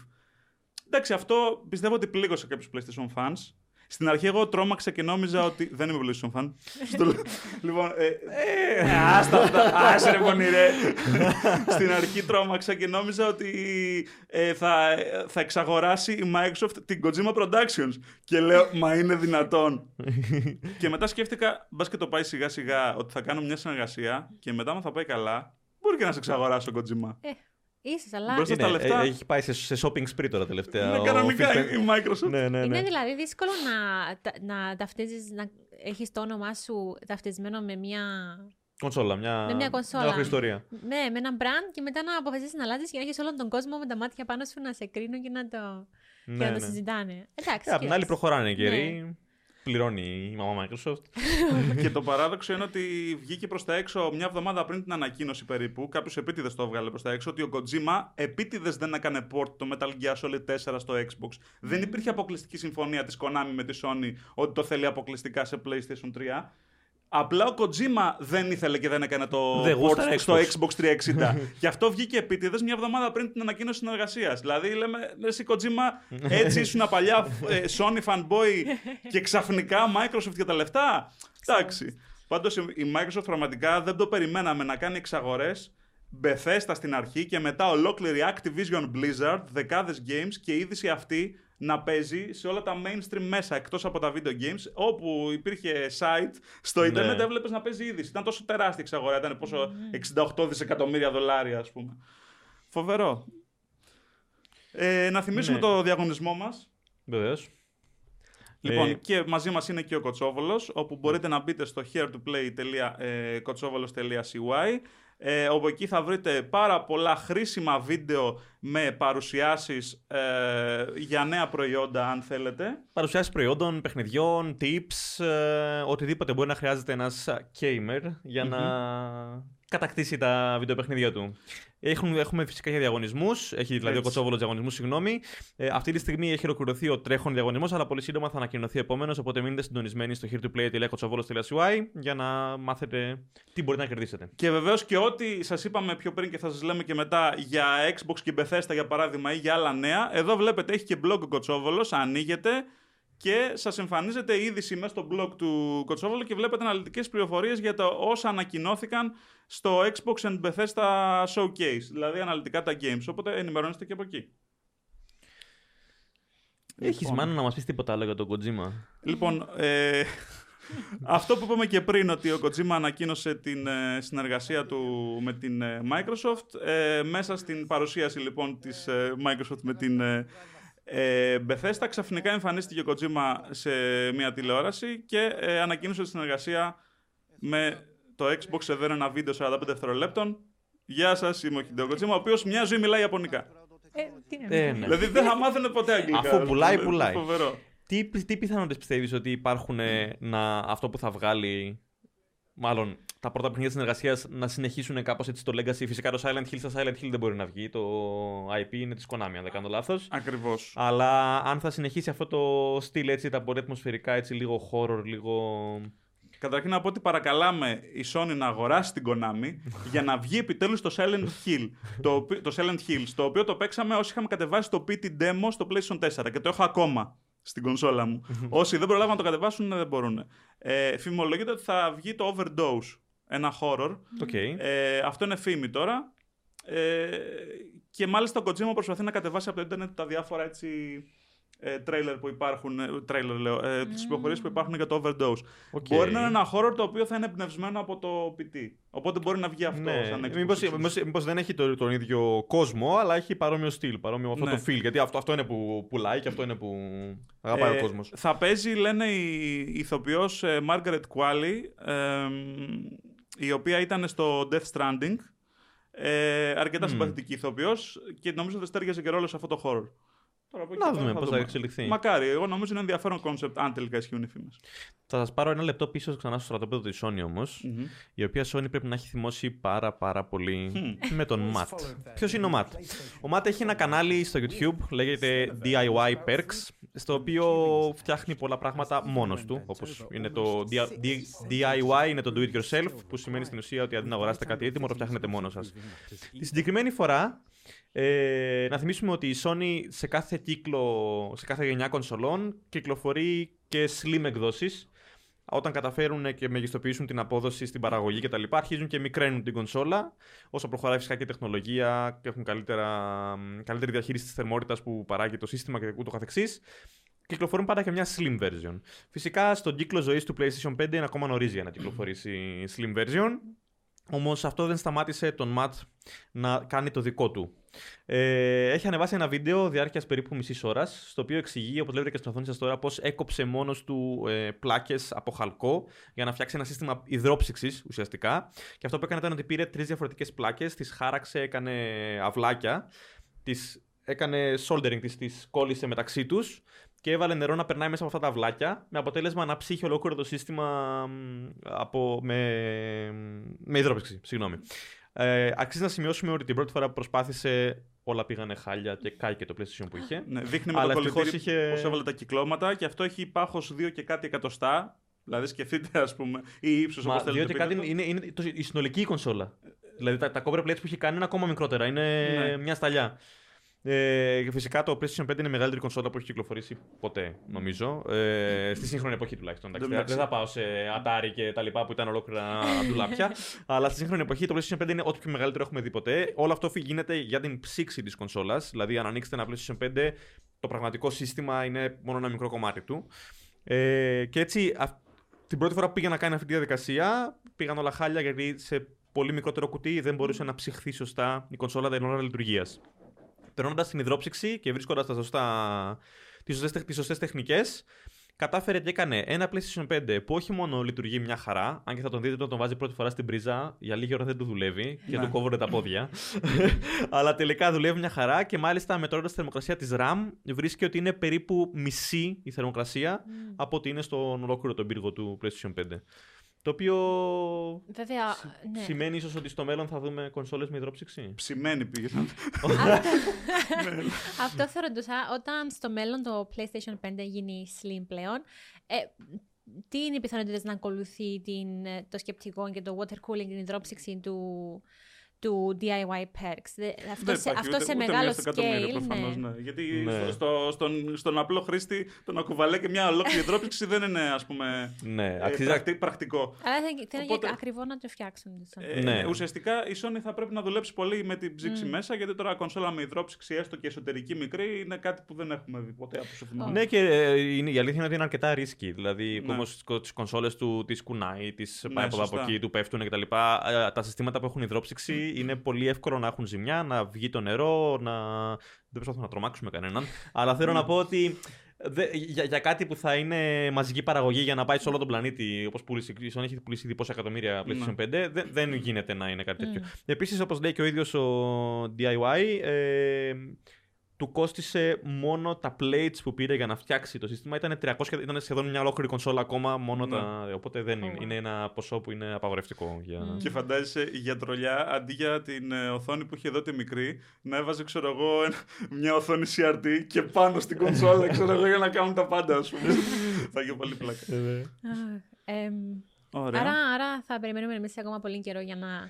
Εντάξει, αυτό πιστεύω ότι πλήγωσε κάποιους PlayStation fans. Στην αρχή εγώ τρόμαξα και νόμιζα ότι. Δεν είμαι PlayStation fan. Στο λέω- λοιπόν. Ε, ε, άστα αυτά. Άσε ρε πονηρέ. Στην αρχή τρόμαξα και νόμιζα ότι ε, θα, θα εξαγοράσει η Microsoft την Kojima Productions. Και λέω, μα είναι δυνατόν. και μετά σκέφτηκα, μπας και το πάει σιγά σιγά, ότι θα κάνω μια συνεργασία και μετά, αν θα πάει καλά, μπορεί και να σε εξαγοράσει ο Kojima. Ε, ίσως, αλλά Μπροστά στα Είναι, λεφτά. ε, έχει πάει σε, σε shopping spree τώρα τελευταία. Είναι ο κανονικά Phil η Spencer. η Microsoft. Ναι, ναι, είναι ναι. δηλαδή δύσκολο να, τα- να ταυτίζεις, να έχεις το όνομά σου ταυτισμένο με μια, Κονσόλα, μια, με μια κονσόλα. ολόκληρη ιστορία. Ναι, με ένα brand και μετά να αποφασίσεις να αλλάζεις και να έχεις όλον τον κόσμο με τα μάτια πάνω σου να σε κρίνουν και να το, και Ναι, να το ναι. συζητάνε. Εντάξει, Ε, Απ' την άλλη κοίταξε. προχωράνε οι καιροί. Ναι. Πληρώνει η μαμά Microsoft. και το παράδοξο είναι ότι βγήκε προς τα έξω μια εβδομάδα πριν την ανακοίνωση περίπου. Κάποιος επίτηδες το έβγαλε προς τα έξω ότι ο Kojima επίτηδες δεν έκανε port το Metal Gear Solid 4 στο Xbox. Δεν υπήρχε αποκλειστική συμφωνία της Konami με τη Sony ότι το θέλει αποκλειστικά σε PlayStation 3. Απλά ο Kojima δεν ήθελε και δεν έκανε το Δεν port γούσταρε στο Xbox. Xbox 360. και αυτό βγήκε επίτηδες μια εβδομάδα πριν την ανακοίνωση συνεργασίας. Δηλαδή, λέμε, «Ρε εσύ Kojima, έτσι ήσουν παλιά ε, Sony fanboy και ξαφνικά Microsoft για τα λεφτά. Εντάξει. Πάντως η Microsoft πραγματικά δεν το περιμέναμε να κάνει εξαγορές. Bethesda στην αρχή και μετά ολόκληρη Activision Blizzard, δεκάδες games και η είδηση αυτή να παίζει σε όλα τα mainstream μέσα εκτός από τα video games όπου υπήρχε site στο Ναι. ίντερνετ έβλεπες να παίζει είδηση. Ήταν τόσο τεράστια εξαγορά, ήταν πόσο 68 δισεκατομμύρια δολάρια ας πούμε. Φοβερό. Ε, να θυμίσουμε Ναι. το διαγωνισμό μας. Βεβαίως. Λοιπόν, Ε, και μαζί μας είναι και ο Κοτσόβολος, όπου μπορείτε να μπείτε στο heretoplay.kotsovolos.cy ε, όπου εκεί θα βρείτε πάρα πολλά χρήσιμα βίντεο με παρουσιάσεις ε, για νέα προϊόντα, αν θέλετε. Παρουσιάσεις προϊόντων, παιχνιδιών, tips, ε, οτιδήποτε μπορεί να χρειάζεται ένας gamer για να κατακτήσει τα βιντεοπαιχνίδια του. Έχουν, έχουμε φυσικά για διαγωνισμούς. Έχει δηλαδή Έτσι. ο Κοτσόβολος διαγωνισμούς, συγγνώμη. Ε, αυτή τη στιγμή έχει ολοκληρωθεί ο τρέχον διαγωνισμός, αλλά πολύ σύντομα θα ανακοινωθεί επόμενος. Οπότε μείνετε συντονισμένοι στο heretoplay.kotsovolos.cy για να μάθετε τι μπορείτε να κερδίσετε. Και βεβαίως και ό,τι σας είπαμε πιο πριν και θα σας λέμε και μετά για Xbox και Bethesda για παράδειγμα ή για άλλα νέα. Εδώ βλέπετε έχει και blog ο Κοτσόβολος, ανοίγεται και σας εμφανίζεται η είδηση μέσα στο blog του Κοτσόβολο και βλέπετε αναλυτικές πληροφορίες για το όσα ανακοινώθηκαν στο Xbox and Bethesda Showcase. Δηλαδή αναλυτικά τα games. Οπότε ενημερώνεστε και από εκεί. Έχεις Λοιπόν. μάνα να μας πεις τίποτα άλλο για τον Kojima; Λοιπόν, ε, αυτό που είπαμε και πριν, ότι ο Kojima ανακοίνωσε την ε, συνεργασία του με την ε, Microsoft. ε, μέσα στην παρουσίαση λοιπόν της ε, Microsoft με την ε, ε, Bethesda, ξαφνικά εμφανίστηκε ο Kojima σε μια τηλεόραση και ε, ανακοίνωσε τη συνεργασία με το Xbox εδώ είναι ένα βίντεο 45 δευτερολέπτων. Γεια σας, είμαι ο Hideo Kojima, ο οποίος μια ζωή μιλάει Ιαπωνικά. Ε, τι να Ε, πω. ναι. δηλαδή δεν θα μάθαινε ποτέ αγγλικά. Αφού πουλάει, Είναι πουλάει. Φοβερό. Τι, τι πιθανότητες πιστεύεις ότι υπάρχουν ε, να, αυτό που θα βγάλει. Μάλλον τα πρώτα παιχνίδια συνεργασίας να συνεχίσουν κάπως έτσι το Legacy. Φυσικά το Silent Hill στα Silent Hill δεν μπορεί να βγει. Το IP είναι της Konami, αν δεν κάνω λάθος. Ακριβώς. Αλλά αν θα συνεχίσει αυτό το στυλ έτσι, τα πολύ ατμοσφαιρικά, έτσι λίγο horror, λίγο. Καταρχήν να πω ότι παρακαλάμε η Sony να αγοράσει την Konami για να βγει επιτέλους το Silent Hill. το, οποί- το Silent Hill, το οποίο το παίξαμε όσοι είχαμε κατεβάσει το PT demo στο PlayStation 4 και το έχω ακόμα στην κονσόλα μου. όσοι δεν προλάβαν να το κατεβάσουν δεν μπορούν. Ε, φημολογείται ότι θα βγει το Overdose, ένα horror. Οκ. Ε, αυτό είναι φήμη τώρα. Ε, και μάλιστα ο Kojima προσπαθεί να κατεβάσει από το ίντερνετ τα διάφορα έτσι ε, τρέιλερ που υπάρχουν, ε, τρέιλερ λέω, ε, τις πληροφορίες που υπάρχουν για το Overdose. Οκ. Μπορεί να είναι ένα horror το οποίο θα είναι εμπνευσμένο από το PT. Οπότε μπορεί να βγει αυτό Ναι, σαν Xbox μήπως, exclusive. μήπως, μήπως δεν έχει το, τον ίδιο κόσμο, αλλά έχει παρόμοιο στυλ, παρόμοιο αυτό Ναι. το feel. Γιατί αυτό, αυτό είναι που πουλάει και αυτό είναι που αγαπάει Ε, ο κόσμος. Θα παίζει, λένε, η ηθοποιός ε, Margaret Qualley, ε, η οποία ήταν στο Death Stranding. Ε, αρκετά Μμμ. συμπαθητική ηθοποιός και νομίζω θα ταίριαζε και ρόλο σε αυτό το horror. Τώρα, από εκεί Να πέρα δούμε πώς θα δούμε. εξελιχθεί. Μακάρι, εγώ νομίζω είναι ενδιαφέρον κόνσεπτ αν τελικά ισχύουν οι φήμες. Θα σας πάρω ένα λεπτό πίσω ξανά στο στρατόπεδο της Sony όμως. Η οποία Sony πρέπει να έχει θυμώσει πάρα πάρα πολύ με τον Matt. Ποιος είναι ο Matt? Ο Matt έχει ένα κανάλι στο YouTube, λέγεται DIY Perks, στο οποίο φτιάχνει πολλά πράγματα μόνος του. Όπως είναι το D- D- DIY, είναι το do it yourself, που σημαίνει στην ουσία ότι αντί να αγοράσετε κάτι έτοιμο, το φτιάχνετε μόνος σας. Τη συγκεκριμένη φορά, ε, να θυμίσουμε ότι η Sony σε κάθε κύκλο, σε κάθε γενιά κονσολών κυκλοφορεί και slim εκδόσεις όταν καταφέρουν και μεγιστοποιήσουν την απόδοση στην παραγωγή κτλ. Αρχίζουν και μικραίνουν την κονσόλα. Όσο προχωράει φυσικά και η τεχνολογία και έχουν καλύτερα, καλύτερη διαχείριση της θερμότητας που παράγει το σύστημα και ούτω καθεξής, κυκλοφορούν πάντα και μια slim version. Φυσικά στον κύκλο ζωής του PlayStation 5 είναι ακόμα νωρίς για να κυκλοφορήσει η slim version. Όμως αυτό δεν σταμάτησε τον Matt να κάνει το δικό του. Ε, έχει ανεβάσει ένα βίντεο διάρκειας περίπου μισής ώρας, στο οποίο εξηγεί, όπως βλέπετε και στην οθόνη σας τώρα, πώς έκοψε μόνος του ε, πλάκες από χαλκό για να φτιάξει ένα σύστημα υδρόψυξης ουσιαστικά. Και αυτό που έκανε ήταν ότι πήρε τρεις διαφορετικές πλάκες, τις χάραξε, έκανε αυλάκια, τις έκανε soldering, τις, τις κόλλησε μεταξύ τους και έβαλε νερό να περνάει μέσα από αυτά τα αυλάκια με αποτέλεσμα να ψύχει ολόκληρο το σύστημα μ, από, με, με υδρόψυξη. Συγγνώμη. Ε, αξίζει να σημειώσουμε ότι την πρώτη φορά που προσπάθησε όλα πήγανε χάλια και κάηκε το PlayStation που είχε. Ναι, δείχνει με Αλλά το ευτυχώς κολλητήρι είχε- πώς έβαλε τα κυκλώματα και αυτό έχει πάχος 2 και κάτι εκατοστά. Δηλαδή σκεφτείτε ας πούμε, ή ύψος Μα όπως θέλετε. διότι κάτι πείτε το. είναι, είναι το- η συνολική κονσόλα. Δηλαδή τα, τα cover plates που έχει κάνει είναι ακόμα μικρότερα. Είναι Ναι. μια σταλιά. Ε, και φυσικά το PlayStation 5 είναι η μεγαλύτερη κονσόλα που έχει κυκλοφορήσει ποτέ, νομίζω. Ε, στη σύγχρονη εποχή τουλάχιστον. εντάξει. Εντάξει. Δεν θα πάω σε Atari και τα λοιπά που ήταν ολόκληρα ντουλάπια. αλλά στη σύγχρονη εποχή το PlayStation 5 είναι ό,τι πιο μεγαλύτερο έχουμε δει ποτέ. Όλο αυτό γίνεται για την ψήξη της κονσόλας. Δηλαδή, αν ανοίξετε ένα PlayStation 5, το πραγματικό σύστημα είναι μόνο ένα μικρό κομμάτι του. Ε, και έτσι, αυ- την πρώτη φορά που πήγε να κάνει αυτή τη διαδικασία, πήγαν όλα χάλια γιατί σε πολύ μικρότερο κουτί δεν μπορούσε να ψυχθεί σωστά η κονσόλα την ώρα λειτουργίας. Περνώντας την υδρόψυξη και βρίσκοντας τα σωστά, τις σωστές, τις σωστές τεχνικές, κατάφερε και έκανε ένα PlayStation 5 που όχι μόνο λειτουργεί μια χαρά, αν και θα τον δείτε όταν τον βάζει πρώτη φορά στην πρίζα, για λίγη ώρα δεν του δουλεύει και Ναι. του κόβονται τα πόδια. Αλλά τελικά δουλεύει μια χαρά και μάλιστα μετρώντας τη θερμοκρασία της RAM βρίσκει ότι είναι περίπου μισή η θερμοκρασία από ότι είναι στον ολόκληρο τον πύργο του PlayStation 5. Το οποίο Βέβαια, ναι. σημαίνει ίσως ότι στο μέλλον θα δούμε κονσόλες με υδρόψυξη; Ψημένη πήγε. Αυτό θα ρωτούσα, όταν στο μέλλον το PlayStation 5 γίνει slim πλέον, ε, τι είναι οι πιθανότητες να ακολουθεί την, ε, το σκεπτικό και το water cooling, την υδρόψυξη του, του DIY perks. Δε- Αυτό, Δεν σε, υπάρχει αυτό ούτε- σε ούτε μεγάλο μία στο εκατομμύριο, scale. προφανώς, ναι. ναι. Γιατί Ναι. στο, στο- στον, στον απλό χρήστη το να κουβαλάει και μια ολόκληρη υδρόψυξη δεν είναι ας πούμε Ναι, ε, αξίζει. πρακτι- πρακτικό. Αλλά θα, θα είναι Οπότε- και ακριβό να το φτιάξουν. το Sony. Ε, Ναι. Ουσιαστικά η Sony θα πρέπει να δουλέψει πολύ με την ψήξη Μμ. μέσα γιατί τώρα κονσόλα με υδρόψυξη έστω και εσωτερική μικρή είναι κάτι που δεν έχουμε δει ποτέ από όσο θυμάμαι. Ναι, και ε, είναι, η αλήθεια είναι ότι είναι αρκετά ρίσκι. Δηλαδή, Ναι. ναι. όπω τις κονσόλες του τι κουνάει, τι Ναι, πάει από εδώ από σωστά. εκεί, του πέφτουν κτλ. Ε, Τα συστήματα που έχουν υδρόψυξη είναι πολύ εύκολο να έχουν ζημιά, να βγει το νερό, να. Δεν προσπαθώ να τρομάξουμε κανέναν. αλλά θέλω να πω ότι δε- για, για κάτι που θα είναι μαζική παραγωγή για να πάει σε όλο τον πλανήτη, όπως πούλησε η Sony, έχει πουλήσει ήδη πόσα εκατομμύρια PlayStation 5, δε- δεν γίνεται να είναι κάτι τέτοιο. Μμ. Επίσης, όπως λέει και ο ίδιος ο DIY, ε, του κόστησε μόνο τα plates που πήρε για να φτιάξει το σύστημα. Ήταν, 300, ήταν σχεδόν μια ολόκληρη κονσόλα ακόμα. Μόνο Ναι. τα, οπότε δεν είναι, Ω. είναι ένα ποσό που είναι απαγορευτικό. Για... Μμ. Και φαντάζεσαι για τρολιά, αντί για την ε, οθόνη που είχε εδώ τη μικρή, να έβαζε, ξέρω εγώ, ένα- μια οθόνη CRT και πάνω στην κονσόλα, ξέρω εγώ, για να κάνουν τα πάντα, ας πούμε. θα είχε πολύ πλάκα. Αχ, εμ, Ωραία. άρα, άρα θα περιμένουμε εμείς ακόμα πολύ καιρό για να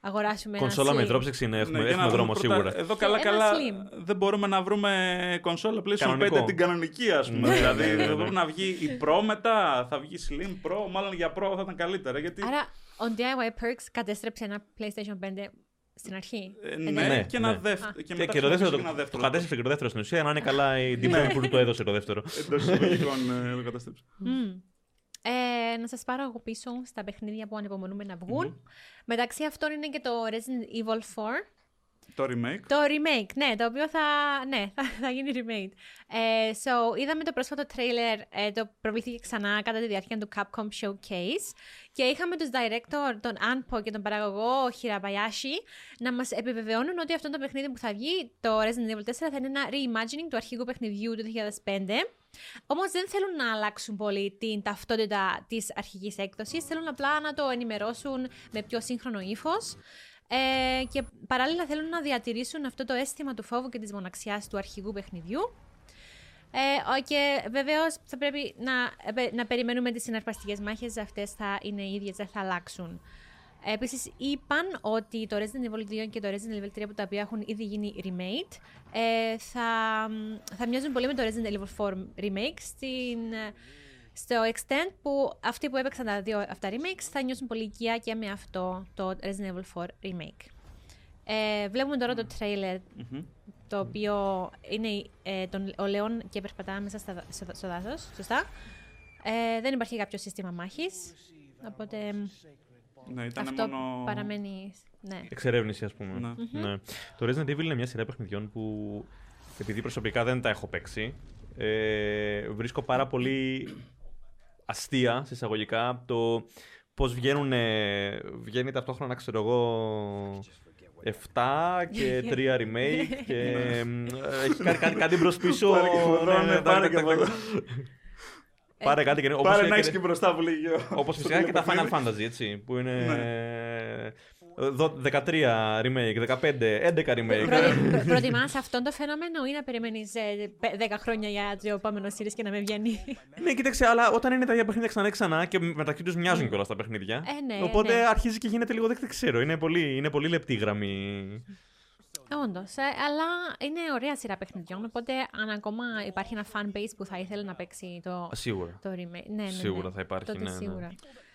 αγοράσουμε Κονσόλα ένα με slim. υδρόψυξη είναι, έχουμε, Ναι, για να έχουμε βρούμε δρόμο πρώτα- σίγουρα. Εδώ Και καλά ένα καλά slim. δεν μπορούμε να βρούμε κονσόλα PlayStation 5 Κανονικό. την κανονική ας πούμε. Ναι, δηλαδή ναι, ναι, ναι. θα πρέπει να βγει η Pro μετά, θα βγει Slim Pro, μάλλον για Pro θα ήταν καλύτερα γιατί Άρα, ο DIY Perks κατέστρεψε ένα PlayStation 5 στην αρχή. ε, Ε, ναι, ναι, και ένα ναι. δεύτερο. Α. Και, Και, μετά και το δεύτερο, ένα το, το δεύτερο. κατέστρεψε και το δεύτερο στην ουσία, να είναι καλά η Deep που το έδωσε το δεύτερο. Εντός εισαγωγικών ε, το κατέστρεψε. Μμ. Ε, να σας πάρω εγώ πίσω στα παιχνίδια που ανυπομονούμε να βγουν. Μεταξύ αυτών είναι και το Resident Evil 4. Το remake. Το remake, ναι, το οποίο θα, ναι, θα, θα γίνει remake. Ε, so, είδαμε το πρόσφατο trailer, ε, το προβλήθηκε ξανά κατά τη διάρκεια του Capcom Showcase και είχαμε τους director, τον Anpo και τον παραγωγό Hirabayashi να μας επιβεβαιώνουν ότι αυτό το παιχνίδι που θα βγει, το Resident Evil 4, θα είναι ένα reimagining του αρχικού παιχνιδιού του 2005. Όμως δεν θέλουν να αλλάξουν πολύ την ταυτότητα της αρχικής έκδοσης, θέλουν απλά να το ενημερώσουν με πιο σύγχρονο ύφος. Ε, και παράλληλα θέλουν να διατηρήσουν αυτό το αίσθημα του φόβου και της μοναξιάς του αρχηγού παιχνιδιού. Ε, ο- και βεβαίως θα πρέπει να, ε, να περιμένουμε τις συναρπαστικές μάχες, αυτές θα είναι οι ίδιες, δεν θα αλλάξουν. Ε, Επίσης, είπαν ότι το Resident Evil 2 και το Resident Evil 3 που τα οποία έχουν ήδη γίνει remake ε, θα, θα μοιάζουν πολύ με το Resident Evil 4 remake στην, ε, στο extent που αυτοί που έπαιξαν τα δύο αυτά remakes θα νιώσουν πολύ οικία και με αυτό το Resident Evil 4 remake. Ε, βλέπουμε τώρα το trailer Μμμ. το οποίο είναι ε, τον, ο Λεόν και περπατά μέσα στα, στο, στο δάσος, σωστά. Ε, δεν υπάρχει κάποιο σύστημα μάχης, οπότε Ναι, ήταν αυτό μόνο. παραμένει... Ναι. Εξερεύνηση, ας πούμε. Ναι. Ναι. Το Resident Evil είναι μια σειρά παιχνιδιών που επειδή προσωπικά δεν τα έχω παίξει, ε, βρίσκω πάρα πολύ αστεία, σε εισαγωγικά, το πώς βγαίνουν, ε, βγαίνει ταυτόχρονα, ξέρω εγώ, 7 και 3 remake και ε, έχει κάνει κάτι, κάτι μπρος πίσω. Πάρε και από εδώ, ναι, ναι, πάρε και από εδώ. Πάρε κάτι και όπως Πάρε είναι να και- έχει και μπροστά που λέγει. ο- όπως στο φυσικά και τα παιχνίδι. Final Fantasy, έτσι, που είναι Ναι. ε, δο- 13 remake, 15, 11 remake. Προτιμά προ, προτιμάς αυτόν το φαινόμενο ή να περιμένεις ε, πε- 10 χρόνια για το επόμενος series και να με βγαίνει; Ναι, κοίταξε, αλλά όταν είναι τα ίδια παιχνίδια ξανά και ξανά και μεταξύ τους μοιάζουν κιόλας τα παιχνίδια. Ε, ναι, οπότε ναι. αρχίζει και γίνεται λίγο δεν δεν ξέρω. Είναι πολύ, είναι πολύ λεπτή η γραμμή. Όντως. αλλά είναι ωραία σειρά παιχνιδιών. Οπότε, αν ακόμα υπάρχει ένα fan base που θα ήθελε να παίξει το, Α, Σίγουρα. το remake. Ναι, ναι, ναι. Σίγουρα θα υπάρχει, Τότε ναι, ναι. σίγουρα.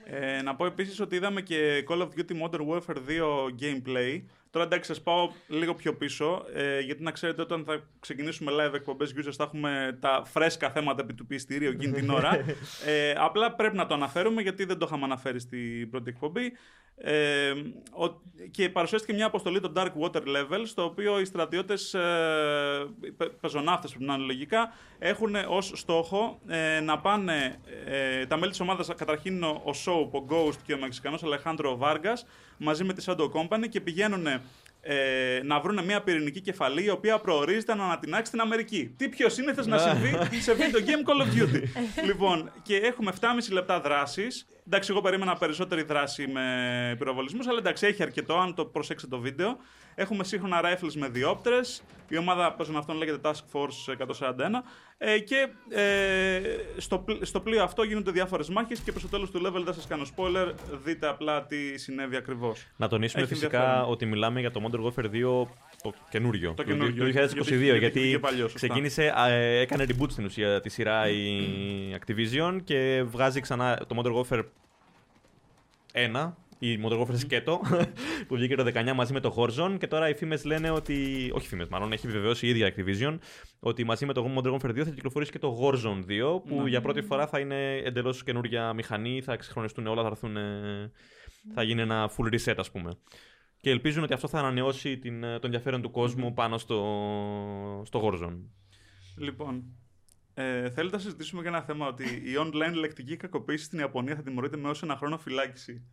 Ε, να πω επίσης ότι είδαμε και Call of Duty Modern Warfare 2 gameplay. Τώρα εντάξει, σας πάω λίγο πιο πίσω, ε, γιατί να ξέρετε όταν θα ξεκινήσουμε live εκπομπές users θα έχουμε τα φρέσκα θέματα επί του πιστηρίου εκείνη την ώρα. ε, απλά πρέπει να το αναφέρουμε γιατί δεν το είχαμε αναφέρει στην πρώτη εκπομπή. Ε, ο- και παρουσιάστηκε μια αποστολή το Dark Water Level, στο οποίο οι στρατιώτες, ε, οι πε- πεζοναύτες πρέπει να είναι λογικά, έχουν ως στόχο ε, να πάνε ε, τα μέλη της ομάδας, καταρχήν ο, ο Soap, ο Ghost και ο Μεξικανός Αλεχάνδρο Βάργας, μαζί με τη Shadow Company και πηγαίνουν ε, να βρουν μια πυρηνική κεφαλή η οποία προορίζεται να ανατινάξει την Αμερική. Τι πιο σύνηθες να συμβεί σε video game Call of Duty. λοιπόν, και έχουμε 7,5 λεπτά δράσης. Εντάξει, εγώ περίμενα περισσότερη δράση με πυροβολισμούς, αλλά εντάξει, έχει αρκετό. Αν το προσέξετε το βίντεο, έχουμε σύγχρονα rifles με διόπτρε. Η ομάδα πέσων αυτών λέγεται Task Force 141. Ε, και ε, στο, στο πλοίο αυτό γίνονται διάφορες μάχες και προς το τέλος του level δεν σας κάνω spoiler. Δείτε απλά τι συνέβη ακριβώς. Να τονίσουμε Έχει φυσικά ενδιαφέρον. ότι μιλάμε για το Modern Warfare 2 το καινούριο. Το του καινούριο, 2022. γιατί- Γιατί, γιατί βγήκε παλιό, σωστά. ξεκίνησε, α, ε, έκανε reboot στην ουσία τη σειρά η Activision και βγάζει ξανά το Modern Warfare 1. Η Modern Warfare σκέτο που βγήκε το 19 μαζί με το Warzone και τώρα οι φήμες λένε ότι. Όχι φήμες, μάλλον έχει επιβεβαιώσει η ίδια Activision ότι μαζί με το Modern Warfare 2 θα κυκλοφορήσει και το Warzone 2 που Ναι. για πρώτη φορά θα είναι εντελώς καινούργια μηχανή, θα εξυγχρονιστούν όλα, θα, έρθουν, ε, θα γίνει ένα full reset ας πούμε. Και ελπίζουν ότι αυτό θα ανανεώσει την, το ενδιαφέρον του κόσμου πάνω στο, στο Warzone. Λοιπόν, ε, θέλετε να συζητήσουμε για ένα θέμα ότι η online λεκτική κακοποίηση στην Ιαπωνία θα τιμωρείται με έως ένα χρόνο φυλάκιση;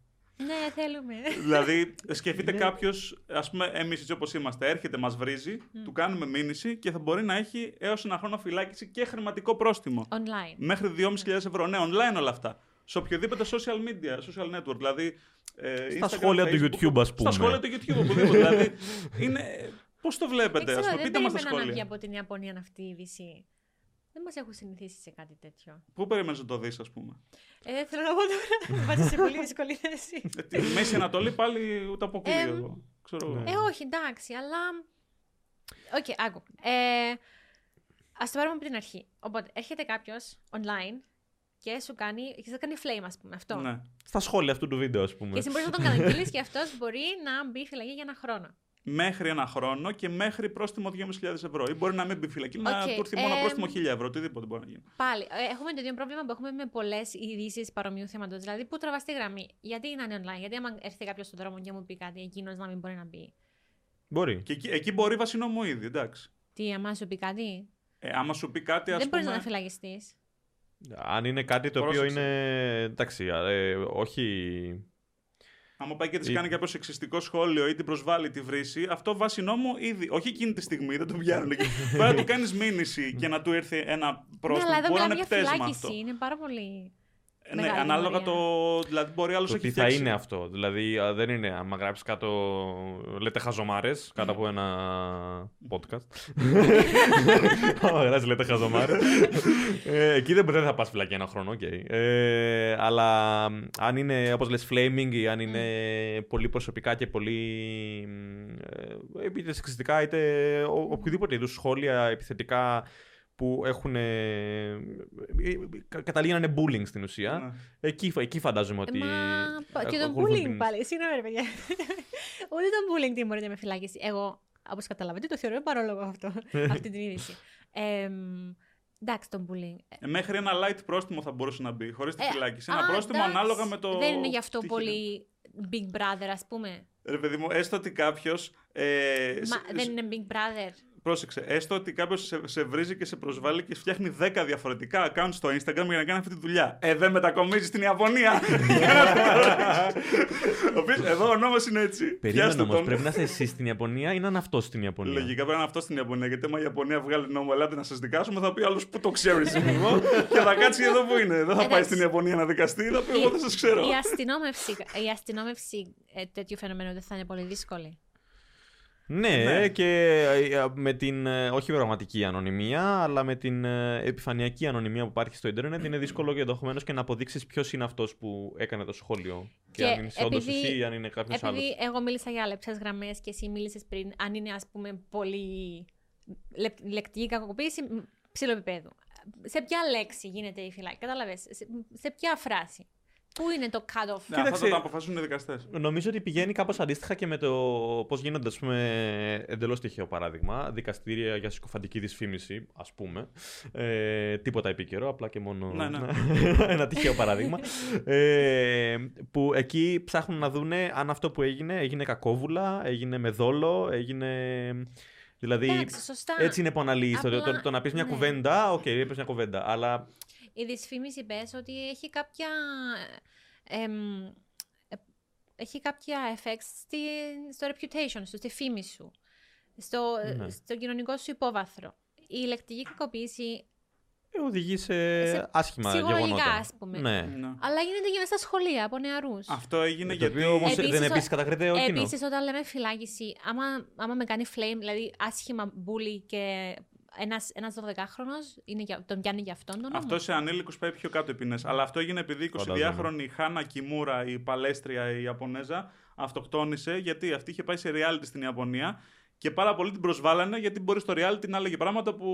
Ναι, θέλουμε. δηλαδή, σκεφτείτε κάποιος, ας πούμε, εμείς έτσι όπως είμαστε, έρχεται, μας βρίζει, του κάνουμε μήνυση και θα μπορεί να έχει έως ένα χρόνο φυλάκιση και χρηματικό πρόστιμο. Online. Μέχρι 2.500 ευρώ. Ναι, online όλα αυτά. Σε οποιοδήποτε social media, social network. Δηλαδή. Ε, Στα Instagram, σχόλια του Facebook, YouTube, ας πούμε. Στα σχόλια του YouTube, οπουδήποτε. δηλαδή. Είναι. Πώς το Δεν βλέπετε, ας ξέρω, πούμε, δεν πείτε μας τα περίμενα να βγει σχόλια. από την Ιαπωνία αυτή η είδηση. Δεν μας έχουν συνηθίσει σε κάτι τέτοιο. Πού περιμένει να το δεις, ας πούμε; Ε, δεν θέλω να πω τώρα. Βάζει σε πολύ δύσκολη θέση. Ε, Τη Μέση Ανατολή πάλι ούτε αποκλείω Εμ, εγώ. Ξέρω εγώ. ναι. Ε, όχι, εντάξει, αλλά. Οκ, άκου. Ε, Α το πάρουμε από την αρχή. Οπότε, έρχεται κάποιος online και σου κάνει. και θα κάνει flame, ας πούμε. Αυτό. Ναι. Στα σχόλια αυτού του βίντεο, ας πούμε. Και εσύ μπορείς να τον καταγγείλεις και αυτός μπορεί να μπει φυλακή για ένα χρόνο. Μέχρι ένα χρόνο και μέχρι πρόστιμο 2.500 ευρώ. Ή μπορεί να μην μπει φυλακή, να Οκ, του έρθει μόνο εμ, πρόστιμο 1.000 ευρώ. Οτιδήποτε μπορεί να γίνει. Πάλι, ε, έχουμε το ίδιο πρόβλημα που έχουμε με πολλές ειδήσεις παρόμοιου θέματος. Δηλαδή, πού τραβάς τη γραμμή; Γιατί να είναι online, γιατί άμα έρθει κάποιος στον δρόμο και μου πει κάτι, εκείνος να μην μπορεί να μπει; Μπορεί. Και εκεί, εκεί μπορεί βάσει νόμου ήδη, εντάξει. Τι, άμα σου πει κάτι, Ε, άμα σου πει κάτι, ας δεν μπορείς πούμε. να φυλακιστείς. Αν είναι κάτι το οποίο Πρόσεξε. είναι. Εντάξει, ε, όχι. Άμα πάει και της Ή- κάνει κάποιος σεξιστικό σχόλιο ή την προσβάλλει τη βρίσει, αυτό βάσει νόμου ήδη. Όχι εκείνη τη στιγμή, δεν το πιάνουν. Πρέπει να του κάνεις μήνυση και να του έρθει ένα Ναι, πρόστιμο. αλλά εδώ μπορεί να μιλάμε είναι για πταίσμα φυλάκιση. αυτό. Είναι πάρα πολύ. Ε, Ναι, Μεγάλη ανάλογα τιμωρία. το. Δηλαδή, μπορεί άλλος Το έχει τι θα φτιάξει. είναι αυτό. Δηλαδή, α, δεν είναι. Άμα γράψεις κάτω. Λέτε χαζομάρες κάτω από ένα podcast. Άμα γράψει λέτε χαζομάρες. ε, εκεί δεν, δεν θα πας φυλακή ένα χρόνο, οκ. Ε, αλλά μ, αν είναι όπως λες flaming ή αν είναι πολύ προσωπικά και πολύ. μ, ε, είτε σεξιστικά είτε ο, οποιοδήποτε είδους σχόλια επιθετικά που έχουν. Ε, ε, κα- καταλήγει να είναι bullying στην ουσία. Ναι. Εκεί, εκεί φαντάζομαι ότι. Μα. πα- Και το ακολουθούν bullying την- πάλι. Συγγνώμη, ρε παιδιά. Ούτε το bullying τιμωρείται με φυλάκιση. Εγώ, όπως καταλαβαίνετε, το θεωρώ παρόλογο αυτό. αυτή την είδηση. Ε, μ, εντάξει, το bullying. Ε, Μέχρι ένα light πρόστιμο θα μπορούσε να μπει, χωρίς τη Ε, φυλάκιση. α, Ένα πρόστιμο εντάξει. ανάλογα με το. Δεν είναι γι' αυτό τι πολύ Big Brother, ας πούμε. Ρε παιδί μου, έστω ότι κάποιος. Ε, Μα σε- δεν είναι Big Brother. Πρόσεξε, έστω ότι κάποιος σε, σε βρίζει και σε προσβάλλει και φτιάχνει 10 διαφορετικά accounts στο Instagram για να κάνει αυτή τη δουλειά. Ε, δεν μετακομίζει στην Ιαπωνία. Για να το ρωτήσεις. Ο οποίος- Εδώ ο νόμος είναι έτσι. Περίμενε Πιάστε όμως, τον. πρέπει να είσαι εσύ στην Ιαπωνία ή να είναι αυτός στην Ιαπωνία; Λογικά πρέπει να είναι αυτός στην Ιαπωνία. Γιατί άμα η Ιαπωνία βγάλει νόμο, ελάτε να σας δικάσουμε, θα πει άλλος που το ξέρεις εσύ εγώ και θα κάτσει εδώ που είναι. Δεν θα πάει Εντάξει. στην Ιαπωνία να δικαστεί, θα πει εγώ δεν σας ξέρω. Η αστυνόμευση, η αστυνόμευση ε, τέτοιου φαινομένου δεν θα είναι πολύ δύσκολη. Ναι, Ναι. και ε, με την ε, όχι πραγματική ανωνυμία, αλλά με την ε, επιφανειακή ανωνυμία που υπάρχει στο Ιντερνετ, είναι δύσκολο και ενδεχομένως και να αποδείξεις ποιος είναι αυτός που έκανε το σχόλιο. Και, Και αν είναι όντως επειδή- εσύ ή αν είναι κάποιος άλλος. Επειδή εγώ μίλησα για λεπτές γραμμές και εσύ μίλησες πριν, αν είναι ας πούμε πολύ λεπ- λεκτική κακοποίηση μ, ψηλό επίπεδου. Σε ποια λέξη γίνεται η φυλάκη, κατάλαβες; Σε, σε ποια φράση; Πού είναι το cut-off. Ναι, αυτά Κοίταξε. θα τα αποφασίσουν οι δικαστές. Νομίζω ότι πηγαίνει κάπως αντίστοιχα και με το πώς γίνονται, ας πούμε, εντελώς τυχαίο παράδειγμα, δικαστήρια για συκοφαντική δυσφήμιση, ας πούμε. Ε, τίποτα επίκαιρο, απλά και μόνο Ναι, ναι. ένα τυχαίο παράδειγμα. ε, που εκεί ψάχνουν να δούνε αν αυτό που έγινε έγινε κακόβουλα, έγινε με δόλο, έγινε. Δηλαδή, Εντάξει, σωστά. έτσι είναι που αναλύεις. Το, Απλά, το, το να πεις μια ναι. κουβέντα, οκ, είπες μια κουβέντα. Αλλά Η δυσφήμιση πες ότι έχει κάποια... εμ, ε, έχει κάποια effects στη, στο reputation σου, στη φήμη σου, στο, Ναι. στο κοινωνικό σου υπόβαθρο. Η λεκτική κακοποίηση ε, οδηγεί σε, Σε άσχημα ψυχολογικά, γεγονότα. ας πούμε. Ναι. Ναι. Αλλά γίνεται και μέσα στα σχολεία από νεαρούς. Αυτό έγινε Το γιατί. οποίο όμως Επίσης, δεν ο- επίσης κατακρίνεται ο κοινός. Επίσης, όταν λέμε φυλάκιση, άμα, άμα με κάνει flame, δηλαδή άσχημα μπούλι και ένας, ένας 12χρονος, είναι, για- τον πιάνει για αυτόν τον νόμο. Αυτό σε ανήλικους πάει πιο κάτω οι ποινές. Αλλά αυτό έγινε επειδή η Φαντάζομαι. 22χρονη Χάνα Κιμούρα, η Παλέστρια, η Ιαπωνέζα, αυτοκτόνησε γιατί αυτή είχε πάει σε reality στην Ιαπωνία και πάρα πολλοί την προσβάλανε γιατί μπορεί στο reality να έλεγε πράγματα που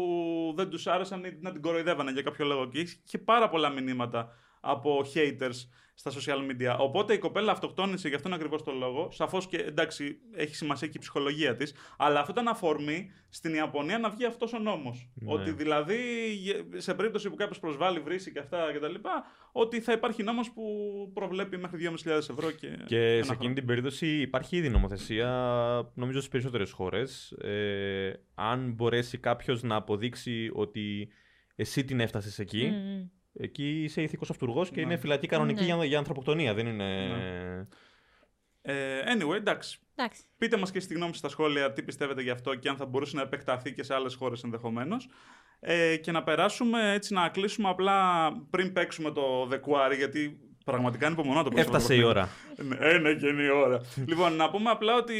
δεν τους άρεσαν ή να την κοροϊδεύανε για κάποιο λόγο. Και είχε πάρα πολλά μηνύματα από haters στα social media. Οπότε η κοπέλα αυτοκτόνησε για αυτόν ακριβώς τον λόγο. Σαφώς και εντάξει, έχει σημασία και η ψυχολογία της. Αλλά αυτό ήταν αφορμή στην Ιαπωνία να βγει αυτός ο νόμος. Ναι. Ότι δηλαδή σε περίπτωση που κάποιος προσβάλλει, βρύσει και αυτά κτλ., ότι θα υπάρχει νόμος που προβλέπει μέχρι 2.500 ευρώ και. Και ένα σε χρόνο. εκείνη την περίπτωση υπάρχει ήδη νομοθεσία, νομίζω στις περισσότερες χώρες. Ε, αν μπορέσει κάποιος να αποδείξει ότι εσύ την έφτασες εκεί, Μμμ. Εκεί είσαι ηθικός αυτούργος και Ναι. είναι φυλακή κανονική Ναι. για, για ανθρωποκτονία. Δεν είναι. Ε, anyway, εντάξει. Εντάξει. Πείτε μας και στη γνώμη σας στα σχόλια τι πιστεύετε γι' αυτό και αν θα μπορούσε να επεκταθεί και σε άλλες χώρες ενδεχομένως. Ε, και να περάσουμε έτσι να κλείσουμε απλά πριν παίξουμε το The Quarry, γιατί πραγματικά είναι υπομονώ το παίξουμε Έφτασε το η παιχνίδι. ώρα. Ναι, ναι, και είναι η ώρα. λοιπόν, να πούμε απλά ότι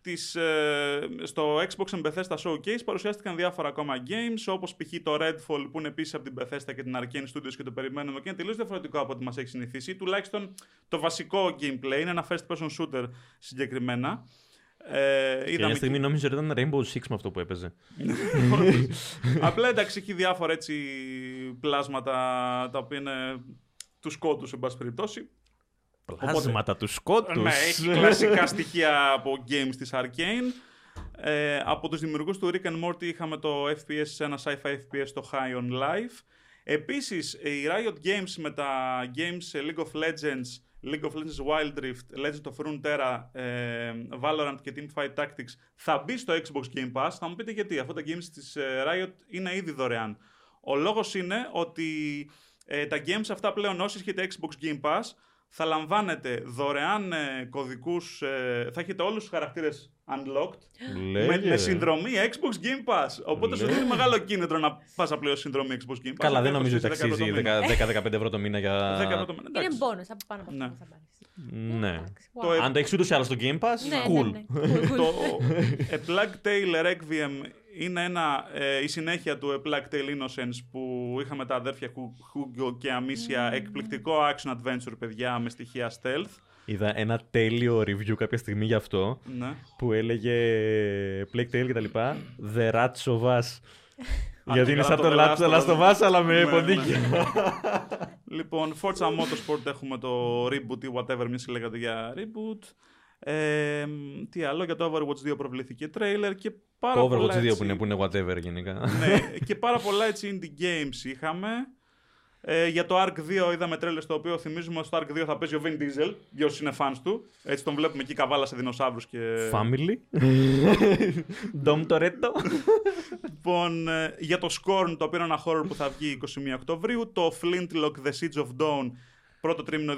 στις, ε, στο Xbox and Bethesda Showcase παρουσιάστηκαν διάφορα ακόμα games, όπως π.χ. το Redfall που είναι επίσης από την Bethesda και την Arcane Studios και το περιμένουμε και είναι τελείως διαφορετικό από ό,τι μας έχει συνηθίσει. Τουλάχιστον το βασικό gameplay είναι ένα first person shooter συγκεκριμένα. Ε, Και είδαμε μια στιγμή νόμιζα ότι ήταν Rainbow Six με αυτό που έπαιζε. Απλά εντάξει, έχει διάφορα έτσι πλάσματα τα οποία είναι τους σκότου, εν πάση περιπτώσει. Πλάσματα του σκότους. Ναι, έχει κλασικά στοιχεία από games της Arcane. Ε, από τους δημιουργούς του Rick and Morty είχαμε το FPS, σε ένα sci-fi FPS, το High on Life. Επίσης, η Riot Games με τα games League of Legends, League of Legends Wild Rift, Legend of Runeterra, ε, Valorant και Teamfight Tactics θα μπει στο Xbox Game Pass. Θα μου πείτε γιατί, αυτά τα games της ε, Riot είναι ήδη δωρεάν. Ο λόγος είναι ότι ε, τα games αυτά πλέον όσοι έχετε Xbox Game Pass θα λαμβάνετε δωρεάν ε, κωδικούς, ε, θα έχετε όλους τους χαρακτήρες unlocked με, Λέγε. με συνδρομή Xbox Game Pass. Οπότε σου Λέγε. δίνει μεγάλο κίνητρο να πας απλά ως συνδρομή Xbox Game Pass. Καλά, δεν Οπότε νομίζω ότι κοστίζει 10 αξίζει ευρώ το μήνα. 10-15 ευρώ το μήνα για. 10 ευρώ το μήνα. Είναι εντάξει. bonus από πάνω από αυτό Ναι. που θα πάρεις. Ναι. Εντάξει, wow. Το ε- Αν το έχεις ούτως ή άλλως στο Game Pass, Ναι, cool. ναι, ναι. Cool, cool. το A Plague Tale Requiem είναι ένα, ε, η συνέχεια του A Plague Tale Innocence που είχαμε τα αδέρφια Hugo και Amicia. Εκπληκτικό action adventure, παιδιά, με στοιχεία stealth. Είδα ένα τέλειο review κάποια στιγμή γι' αυτό Ναι. που έλεγε Plague Tale και τα λοιπά. The Rats of Us. Γιατί είναι καλά, σαν το το The Last Last of of Us. Us, αλλά με Ναι, ποντίκια. Λοιπόν, Forza Motorsport έχουμε το reboot ή whatever εμείς λέγατε για reboot. Ε, τι άλλο, για το Overwatch 2 προβλήθηκε trailer και πάρα Το πολλά Overwatch 2 έτσι- που είναι, που είναι whatever γενικά. ναι, και πάρα πολλά έτσι indie games είχαμε. Ε, για το Ark 2 είδαμε τρέλες το οποίο θυμίζουμε ότι στο Ark 2 θα παίζει ο Vin Diesel, για όσους είναι fans του. Έτσι τον βλέπουμε εκεί καβάλα σε δεινοσαύρους και... Family. Dom Toretto. Λοιπόν, ε, για το Scorn, το οποίο είναι ένα horror που θα βγει 21 Οκτωβρίου. Το Flintlock, The Siege of Dawn, πρώτο τρίμηνο 2023.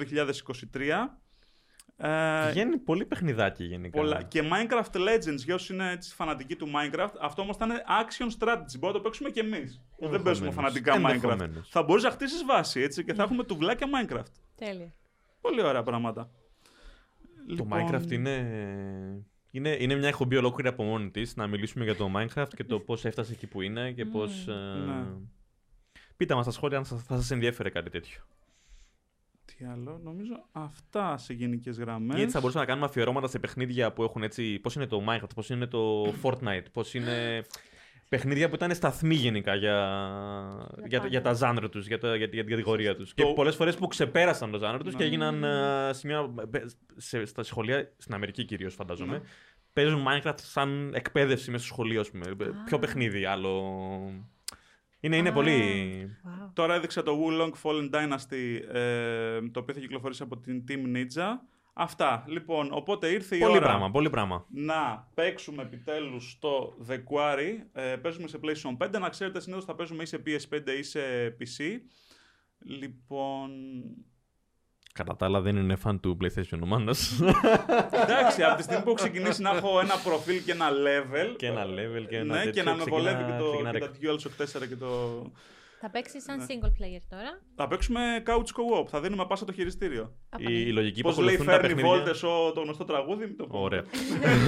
Ε, Βγαίνει πολύ παιχνιδάκι γενικά. πολλά. Και Minecraft Legends, για όσου είναι έτσι φανατικοί του Minecraft, αυτό όμως θα είναι action strategy. Μπορούμε να το παίξουμε κι εμείς. Δεν παίζουμε φανατικά Minecraft. Ενδεχομένως. Θα μπορείς να χτίσεις βάση έτσι και θα έχουμε τουβλάκια Minecraft. Τέλεια. Πολύ ωραία πράγματα. Το Λοιπόν, Minecraft είναι... είναι. Είναι μια εκπομπή ολόκληρη από μόνη της να μιλήσουμε για το Minecraft και το πώς έφτασε εκεί που είναι και πώς. Ναι. Πείτε μας στα σχόλια αν σας- θα σας ενδιαφέρε κάτι τέτοιο. Τι άλλο, νομίζω αυτά σε γενικές γραμμές. Ή έτσι θα μπορούσαμε να κάνουμε αφιερώματα σε παιχνίδια που έχουν έτσι. Πώς είναι το Minecraft, πώς είναι το Fortnite, πώς είναι. Παιχνίδια που ήταν σταθμοί γενικά για, για, πάντα. για τα ζάνρ τους, για, τα- για, για την κατηγορία τους. Και Το- πολλές φορές που ξεπέρασαν το ζάνρ τους Ναι. και έγιναν ε, σημεία. Σε, στα σχολεία, στην Αμερική κυρίως φαντάζομαι, Ναι. παίζουν Minecraft σαν εκπαίδευση μέσα στο σχολείο, ας πούμε. Πιο παιχνίδι, άλλο. Είναι, είναι Α. πολύ. Wow. Τώρα έδειξα το Wulong Fallen Dynasty, ε, το οποίο θα κυκλοφορήσει από την Team Ninja. Αυτά. Λοιπόν, οπότε ήρθε η Πολύ ώρα πράγμα, πολύ πράγμα. να παίξουμε επιτέλους στο The Quarry. Ε, παίζουμε σε PlayStation 5. Να ξέρετε, συνήθως θα παίζουμε ή σε PS5 ή σε PC. Λοιπόν... Κατά τα άλλα δεν είναι φαν του PlayStation ο Μάνος. Εντάξει, από τη στιγμή που έχω ξεκινήσει να έχω ένα προφίλ και ένα level. και ένα level και ένα ναι, τέτοιο. και να με ξεκινά- βολεύει και, το, ξεκινά και ρεκ. τα DualShock 4 και το, Θα παίξει σαν Ναι. single player τώρα. Θα παίξουμε couch co-op. Θα δίνουμε πάσα το χειριστήριο. Απα, Η, η λογική που Πώς λέει ακολουθούν τα φέρνει παιχνίδια... βόλτε το γνωστό τραγούδι. μην το πούμε. Ωραία.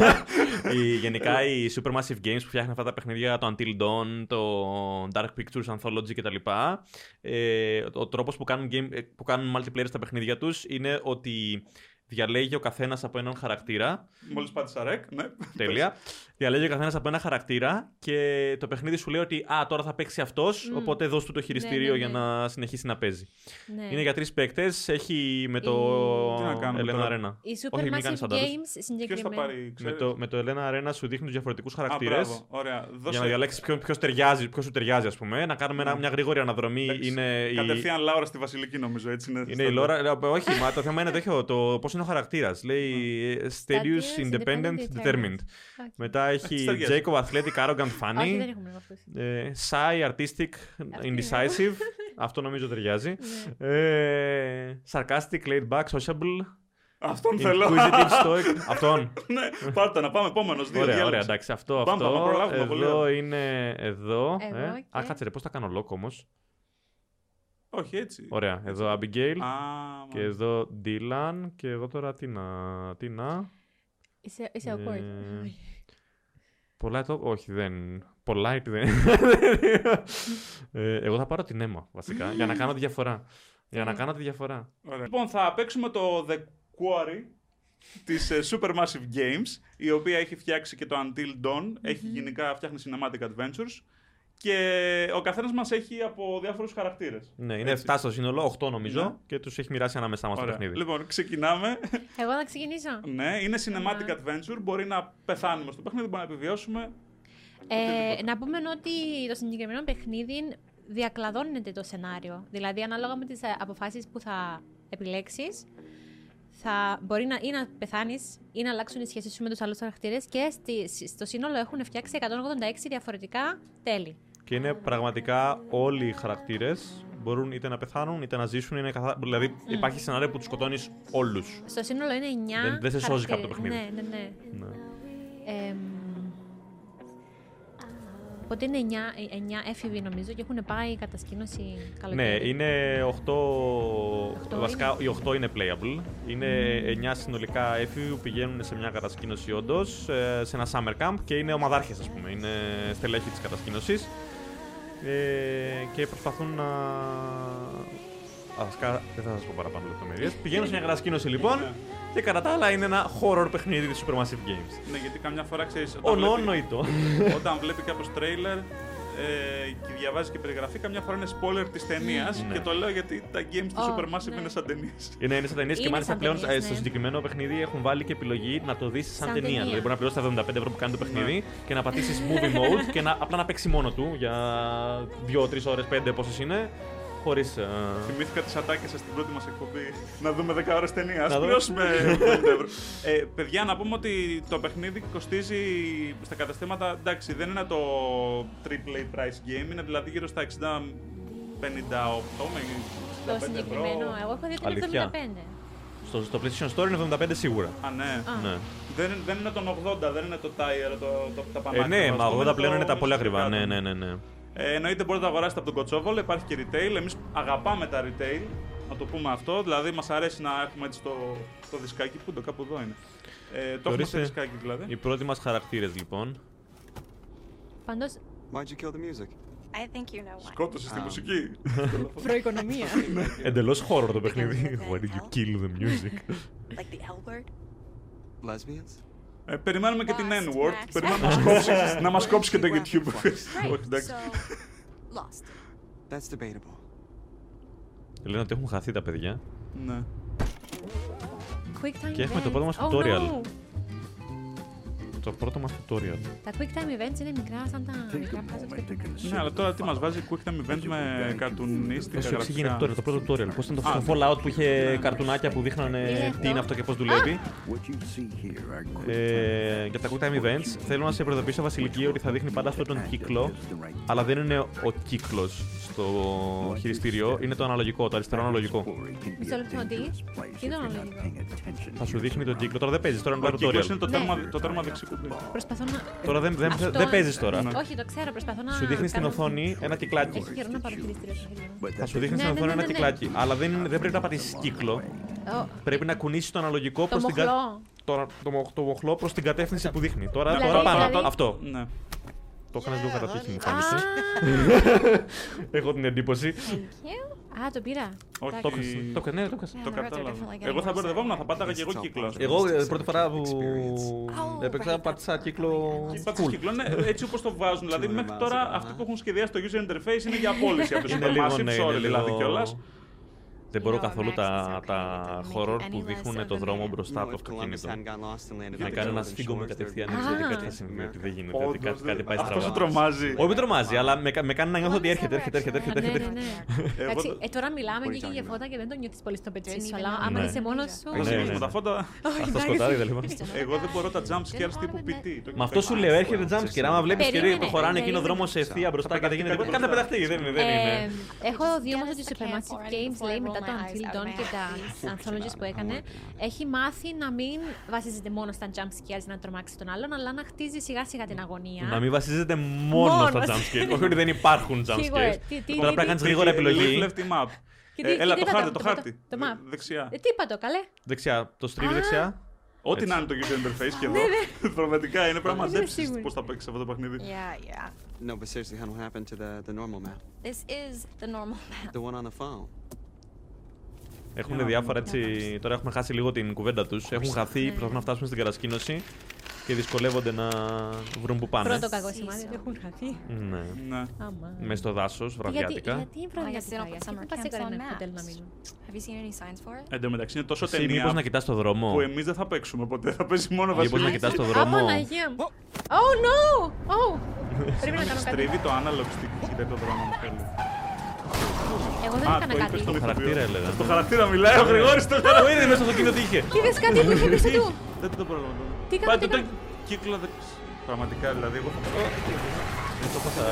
η, γενικά οι Supermassive Games που φτιάχνουν αυτά τα παιχνίδια, το Until Dawn, το Dark Pictures Anthology κτλ. Ε, ο τρόπος που κάνουν, game, ε, που κάνουν multiplayer στα παιχνίδια τους είναι ότι διαλέγει ο καθένας από έναν χαρακτήρα. Μόλις πάτησα ρεκ, ναι. Τέλεια. διαλέγει ο καθένας από ένα χαρακτήρα και το παιχνίδι σου λέει ότι Α, τώρα θα παίξει αυτός, Μμ. οπότε δώσ' του το χειριστήριο ναι, για ναι. να συνεχίσει να παίζει. ναι. Είναι για τρεις παίκτες, έχει με το Τι να κάνουμε Elena τώρα; Arena. Οι Όχι, μην Supermassive κάνεις αντάλλους. Games Ποιος θα συγκεκριμένα. πάρει, Με ξέρεις; το, με το Elena Arena σου δείχνει τους διαφορετικούς Α, χαρακτήρες. μπράβο, Ωραία. Για Δώσε να διαλέξεις ποιο ποιος ταιριάζει, ποιος σου ταιριάζει, ας πούμε. Να κάνουμε ένα- Ναι. μια γρήγορη αναδρομή. Εντάξει. Είναι η, Κατευθείαν Λάουρα στη Βασιλική, νομίζω. Έτσι είναι. είναι η Λόρα. λέω, Όχι, μα το θέμα είναι τέτοιο. Το πώς είναι ο χαρακτήρας. Λέει Stadius Stadius Independent Independent Determined. Determined. Όχι. Μετά Έτσι έχει ταιριάζει. Jacob Athletic Arrogant Όχι, δεν Funny. έχουμε εγώ αυτούς. ε, Shy Artistic είναι. Indecisive. Αυτό νομίζω ταιριάζει. Ναι. Ε, sarcastic, laid back, sociable. Αυτόν θέλω. Inquisitive, stoic. Αυτόν. ναι, πάρτε να πάμε επόμενος. Δύο Ωραία, διάλεξε. ωραία, εντάξει. Αυτό, Πάμε, αυτό. πάμε, προλάβουμε, πολύ εδώ ωραία. είναι εδώ. Εδώ ε. και- Α, κάτσε ρε, πώς τα κάνω lock όμως. Όχι, έτσι. Ωραία, εδώ Abigail. Α, Και μάλιστα. εδώ Dylan. Και εγώ τώρα τι να... Τι να... Είσαι, είσαι Ε, awkward. Πολλά το... Όχι, δεν... Polite δεν... ε, εγώ θα πάρω την αίμα, βασικά, για να κάνω τη διαφορά. Για να κάνω τη διαφορά. Ωραία. Λοιπόν, θα παίξουμε το The Quarry της ε, Supermassive Games, η οποία έχει φτιάξει και το Until Dawn, έχει γενικά φτιάχνει cinematic adventures και ο καθένας μας έχει από διάφορους χαρακτήρες. Ναι, είναι Έτσι. 7 στο σύνολο, 8 νομίζω, Ναι. και τους έχει μοιράσει ανάμεσά μας το Ωραία. παιχνίδι. Λοιπόν, ξεκινάμε. Εγώ να ξεκινήσω. ναι, είναι cinematic Ωραία. adventure, μπορεί να πεθάνουμε στο παιχνίδι, μπορεί να επιβιώσουμε. Ε, Οτιδήποτε. να πούμε ότι το συγκεκριμένο παιχνίδι διακλαδώνεται το σενάριο. Δηλαδή, ανάλογα με τις ε, αποφάσεις που θα επιλέξεις, θα μπορεί να, ή να πεθάνεις ή να αλλάξουν οι σχέσεις σου με τους άλλους χαρακτήρες και στη, στο σύνολο έχουν φτιάξει 186 διαφορετικά τέλη. Και είναι πραγματικά όλοι οι χαρακτήρες μπορούν είτε να πεθάνουν είτε να ζήσουν. Είναι καθα... Δηλαδή υπάρχει σενάριο που τους σκοτώνεις όλους. Στο σύνολο είναι 9 Δεν- δεν σε σώζει κάποιο χαρακτήρες. παιχνίδι. Ναι, ναι, ναι. Ναι. Εμ, Οπότε είναι 9, 9 έφηβοι νομίζω και έχουν πάει κατασκήνωση ναι, καλοκαίρι. είναι 8. Οχτώ Βασικά οι 8 είναι playable. Είναι 9 συνολικά έφηβοι που πηγαίνουν σε μια κατασκήνωση όντως, σε ένα summer camp και είναι ομαδάρχες, ας πούμε. Είναι στελέχη της κατασκήνωσης. Ε, και προσπαθούν να. Α, βασικά δεν θα σας πω παραπάνω λεπτομέρειες. Πηγαίνουν σε μια κατασκήνωση λοιπόν και κατά τα άλλα είναι ένα horror παιχνίδι της Supermassive Games. Ναι, γιατί καμιά φορά ξέρεις... όταν Ονό βλέπει- νοητό. όταν βλέπει κάποιος τρέιλερ ε, και διαβάζει και περιγραφή, καμιά φορά είναι spoiler της ταινίας. Ναι. Και το λέω γιατί τα games του Ω, Supermassive ναι. είναι σαν ταινίες. Είναι, είναι σαν ταινίες και Είναι μάλιστα σαν πλέον ταινίες, ε, στο ναι. συγκεκριμένο παιχνίδι έχουν βάλει και επιλογή να το δεις σαν, Σαν ταινία. ταινία. Δηλαδή μπορεί να πληρώσεις τα 75 ευρώ που κάνει το παιχνίδι Ναι. και να πατήσεις movie mode και να, απλά να παίξει μόνο του για 2-3 ώρες, 5 πόσες είναι. Χωρίς. ε, Θυμήθηκα τις ατάκες σας στην πρώτη μας εκπομπή. Να δούμε 10 ώρες ταινίας. Να Α δούμε. πληρώσουμε 80 ευρώ. ε, παιδιά, να πούμε ότι το παιχνίδι κοστίζει στα καταστήματα. Εντάξει, δεν είναι το AAA price game, είναι δηλαδή γύρω στα 60. 58 με 65 Το ευρώ. συγκεκριμένο, εγώ έχω δει την Αλήθεια. 75. στο, στο PlayStation Store είναι 75 σίγουρα. Α, ναι. Α. Ναι. Δεν, δεν είναι τον 80, δεν είναι το tire, το, το, τα Ε, πανάκια. ναι, ας μα πούμε, 80 πλέον το είναι τα πολύ ακριβά. μισό Ναι, κάτω. ναι, ναι. ναι. Ε, εννοείται μπορείτε να αγοράσετε από τον Κοτσόβολο, υπάρχει και retail. Εμείς αγαπάμε τα retail, να το πούμε αυτό. Δηλαδή, μας αρέσει να έχουμε έτσι το, το δισκάκι. Πού το κάπου εδώ είναι. Ε, το έχουμε Ορίστε. σε δισκάκι δηλαδή. Οι πρώτοι μας χαρακτήρες λοιπόν. Πάντως, Why'd you kill the music? I think you know why. Σκότωσες τη Α. μουσική. προοικονομία. Εντελώς horror το παιχνίδι. Because Why did you of the kill the music? Like the L word? Lesbians? Ε, περιμένουμε και την Lost, N-word. Max. Περιμένουμε να μας κόψει, να μας κόψει και το Well, YouTube. Right, Όχι, εντάξει. so lost. That's debatable. Λένε ότι έχουν χαθεί τα παιδιά. Ναι. Quick time Και έχουμε το events. πρώτο μας Oh, tutorial. No. Το πρώτο μας tutorial. Τα quick time events είναι μικρά σαν τα μικρά puzzles και- Ναι, αλλά τώρα τι μας βάζει quick time event με καρτουνίστικα Θα σου εξηγεί γραφικά; τώρα το πρώτο tutorial. Πώς ήταν το Α, στο Fallout που είχε καρτουνάκια που δείχνανε Είναι τι αυτό. είναι αυτό και πώς δουλεύει; What you see here are quick Ε, για τα quick time events θέλω να σε προειδοποιήσω Βασιλική ότι θα δείχνει πάντα αυτόν τον κύκλο αλλά δεν είναι ο κύκλος στο χειριστήριο, είναι το αναλογικό, το αριστερό αναλογικό. Μισό λεπτό, τι; Τι είναι το αναλογικό; Θα σου δείχνει τον κύκλο, τώρα δεν παίζεις, τώρα είναι Ο το κύκλος tutorial. είναι το Ναι. τέρμα, το τέρμα δεξικού. Προσπαθώ να. Τώρα δεν, δεν, Αυτό- δεν παίζεις τώρα. Ναι. Όχι, το ξέρω, προσπαθώ να. Σου δείχνεις στην κάνω- οθόνη ένα κυκλάκι. Έχει καιρό να πάρω χειριστήριο στο χέρι μου. But Θα that σου δείχνεις Ναι, στην ναι, οθόνη ναι, ένα ναι, ναι. κυκλάκι. Αλλά δεν, είναι- δεν πρέπει να πατήσεις κύκλο. Ω, Πρέπει να κουνήσεις το αναλογικό Το προς την, κα... μοχλό. το, το, μοχ- το μοχλό προς την κατεύθυνση που δείχνει. Τώρα, Δηλαδή, τώρα πάνω. δηλαδή- Αυτό. Ναι. Το έκανε λίγο κατά τύχη, μου Α, φάνηκε. Έχω την εντύπωση. Α, το πήρα. Όχι, Το έκανα. Το έκανα, ναι, το έκανα. το Yeah, the roads are κατάλαβα. definitely getting Εγώ θα worse μπερδευόμουν, every θα πάταγα day. και εγώ κύκλο. Εγώ ε, πρώτη φορά που Oh, έπαιξα, right, πάτησα that's κύκλο really Πάτσε full. κύκλο, ναι, έτσι όπως το βάζουν. Δηλαδή, Two μέχρι miles τώρα an hour. αυτοί που έχουν σχεδιάσει το user interface είναι για απόλυση από το Είναι λίγο, Supermassive ναι, Sorry είναι δηλαδή λίγο- κιόλας. Δεν μπορώ You know, καθόλου Max, τα, it's okay, τα it doesn't make horror it; που any δείχνουν less το of a δρόμο man. μπροστά You από know, το if Columbus αυτοκίνητο; hadn't gotten lost and landed Να on the κάνει ένα Golden σφίγγο με Shores, κατευθείαν, there'd be ξέρω ότι Ah. κάτι θα συμβεί, ότι δεν γίνεται, ότι κάτι, κάτι πάει Αυτό στραβά. σου τρομάζει. Όχι με τρομάζει, αλλά με, κα- με κάνει να νιώθω ότι έρχεται, έρχεται, έρχεται, έρχεται. Ναι, έρχεται. ναι, ναι. Εγώ Εντάξει, το- ε, τώρα μιλάμε What are και you talking για φώτα και δεν το νιώθεις πολύ στο πετσί Didn't σου. even Αλλά know άμα Ναι. είσαι μόνος σου. Εγώ Ναι, συνήθως ναι. με τα φώτα. Στα σκοτάδι δεν λέω. Εγώ δεν μπορώ τα jump scares τύπου PT. Το Με αυτό σου λέω, έρχεται jumpscare. Άμα βλέπεις και Περίμενε, προχωράνε εκείνο περίμενε. δρόμος σε ευθεία μπροστά και δεν γίνεται πεταχτεί τίποτα. κάτι Κάνε πεταχτεί, δεν είναι. δεν Ε, είναι. έχω δει όμω Just ότι the Supermassive camp Games before I λέει roll μετά το my eyes Until out of Dawn my και τα eyes. anthologies που έκανε. Έχει μάθει να μην βασίζεται μόνο στα jump scares να τρομάξει τον άλλον, αλλά να χτίζει σιγά σιγά την αγωνία. Να μην βασίζεται μόνο Μόνος στα στα- jumpscares. Όχι ότι δεν υπάρχουν Σίγουρα. jumpscares. Τι- τι- Τώρα τι- πρέπει να τι- κάνεις γρήγορα Leave επιλογή. left map. Και Ε, τι- Έλα, και το τι είπα χάρτη, το το- χάρτη. το map. Δεξιά. Ε, τι είπα το, καλέ. Δεξιά. Το στρίβει δεξιά. Ό,τι να είναι το user interface και εδώ. Πραγματικά είναι πράγμα Δεν είμαι αντέψεις σίγουρη. πώς θα παίξεις αυτό το παιχνίδι. Yeah, yeah. No, but seriously, how what happened to the, the normal map? This is the normal map. The one on the phone? Έχουν Για να διάφορα δούμε. έτσι. Τώρα έχουμε χάσει λίγο την κουβέντα τους. Έχουν χαθεί, Ναι. προσπαθούν να φτάσουν στην κατασκήνωση και δυσκολεύονται να βρουν που πάνε. Πρώτο κακό σημάδι. ότι Έχουν χαθεί. Ναι. Ναι. Άμα. Μέσα στο δάσος, Γιατί, βραδιάτικα. γιατί I guess they βραδιάτικα, don't put γιατί summer δεν πας σε camps on κανένα hotel να maps. μείνουν. Have you seen any signs for it? Εν τω μεταξύ είναι τόσο Εσύ μήπως να ταινία κοιτάς το δρόμο; που εμείς δεν θα παίξουμε ποτέ. Θα παίζει μόνο Μήπως να Βασίλη. κοιτάς το Α, δρόμο. Παναγία μου. Oh no! Oh! Πρέπει να κάνω κάτι. Στρίβει το analog stick που κοιτάει το δρόμο μου θέλει. Εγώ δεν Α, έκανα το κάτι. είπες στον ηθοποιό. χαρακτήρα έλεγα. Στο χαρακτήρα μιλάει ο Γρηγόρης το Το είδε μέσα στο αυτοκίνητο τι είχε. Είδες κάτι που είχε πίσω του. Δεν το προλαβαίνω. Τι κάνω, Πάντω τι το κάνω. κύκλο δεν... Πραγματικά δηλαδή εγώ θα Το πάθα.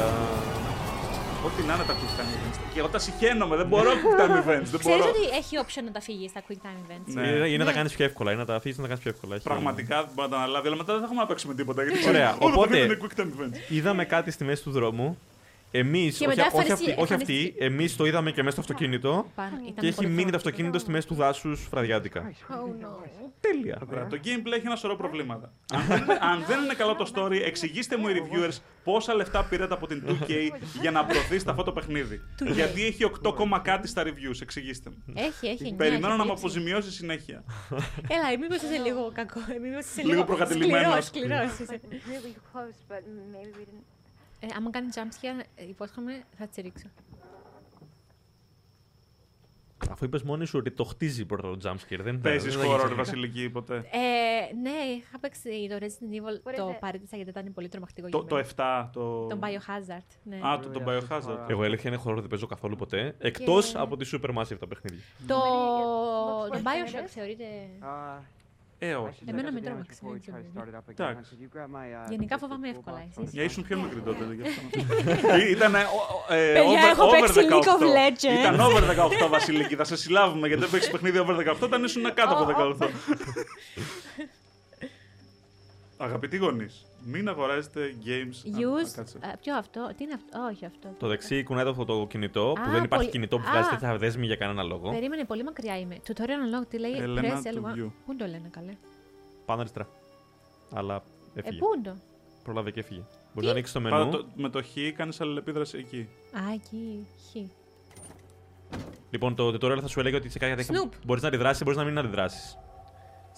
Ό,τι να είναι τα quick time events. Και εγώ τα συχαίνομαι, δεν μπορώ quick time events. Δεν Ξέρεις μπορώ. ότι έχει option να τα φύγεις στα quick time events; Ναι. Είναι, είναι να τα Ναι. κάνεις πιο εύκολα. Είναι να τα αφήσεις να τα κάνεις πιο εύκολα. Έχει- Πραγματικά δεν μπορώ να τα αναλάβει, αλλά μετά δεν θα έχουμε να παίξουμε τίποτα. Γιατί Ωραία, όλο το οπότε- παιχνίδι είναι quick time events. Είδαμε κάτι στη μέση του δρόμου. Εμείς, όχι, Και μετά όχι, εμφανιστεί- αυτοί, όχι αυτοί, εμφανιστεί- εμείς το είδαμε και μέσα στο αυτοκίνητο. Πάνω, ήταν Και έχει πολύ μείνει το φοβερό. αυτοκίνητο στη μέση του δάσους βραδιάτικα. Oh no. Τέλεια. Ωραία, Το gameplay έχει ένα σωρό προβλήματα. αν, δεν είναι, αν δεν είναι καλό το story, εξηγήστε μου οι reviewers πόσα λεφτά πήρατε από την 2K για να προωθήσετε αυτό το παιχνίδι. Γιατί έχει 8, κόμμα κάτι στα reviews, εξηγήστε μου. Έχει, έχει. εννιά, Περιμένω έχει να μου δείξει. αποζημιώσει συνέχεια. Έλα, μήπως είσαι λίγο κακό. Μήπως είσαι Λίγο λίγο προκατηλημένος. Ε, άμα κάνει jumpscare, ε, υπόσχομαι, θα τσιρίξω. Αφού είπες μόνη σου ότι το χτίζει πρώτα το jumpscare, δεν Παίζεις δεν θα horror γίνει. βασιλική ποτέ. Ε, ναι, είχα παίξει το Resident Evil, What is το it? παρέτησα γιατί ήταν πολύ τρομακτικό Το, για το μένα. 7, το. Τον Biohazard, ναι. Α, το, το Biohazard. Εγώ έλεγχα είναι horror, δεν παίζω καθόλου ποτέ. Εκτός Και- από τη Supermassive τα παιχνίδια. Το, Looks το like Bioshock it is. θεωρείται... Uh, Ε, I όχι. should Εμένα check με the damage τρόμαξε, before we δεν try to ξέρω. start it up again. Εντάξει. Could you grab my, uh, Γενικά twisted φοβάμαι toolbox εύκολα, from εσείς. Για ήσουν πιο μικρή τότε. γι' αυτό. Ήταν ε, Παιδιά, over, έχω over παίξει 18. League of Legends. Ήταν over 18 Βασιλική. Θα σε συλλάβουμε γιατί δεν παίξεις παιχνίδι over 18 όταν ήσουν κάτω από 18. Αγαπητοί γονείς, μην αγοράζετε games. Α, Use, α, κάτσε. α, ποιο αυτό, τι είναι αυτό, όχι αυτό. Το δεξί κουνάει το φωτοκινητό, που Α, δεν υπάρχει πολύ- κινητό που Α. βγάζει τέτοια δέσμη για κανένα λόγο. Περίμενε, πολύ μακριά είμαι. Tutorial unlock, τι λέει, Έλενα press to L1. view. Πού το λένε καλέ; Πάνω αριστερά. Αλλά Ε, έφυγε. πού είναι το; Πρόλαβε και έφυγε. Μπορεί να ανοίξει το Πάντα μενού. το- με το χ κάνεις αλληλεπίδραση εκεί. Α, εκεί, χ. Λοιπόν, το tutorial θα σου έλεγε ότι σε κάποια τέτοια Snoop. μπορείς να αντιδράσεις, μπορείς να μην αντιδράσεις.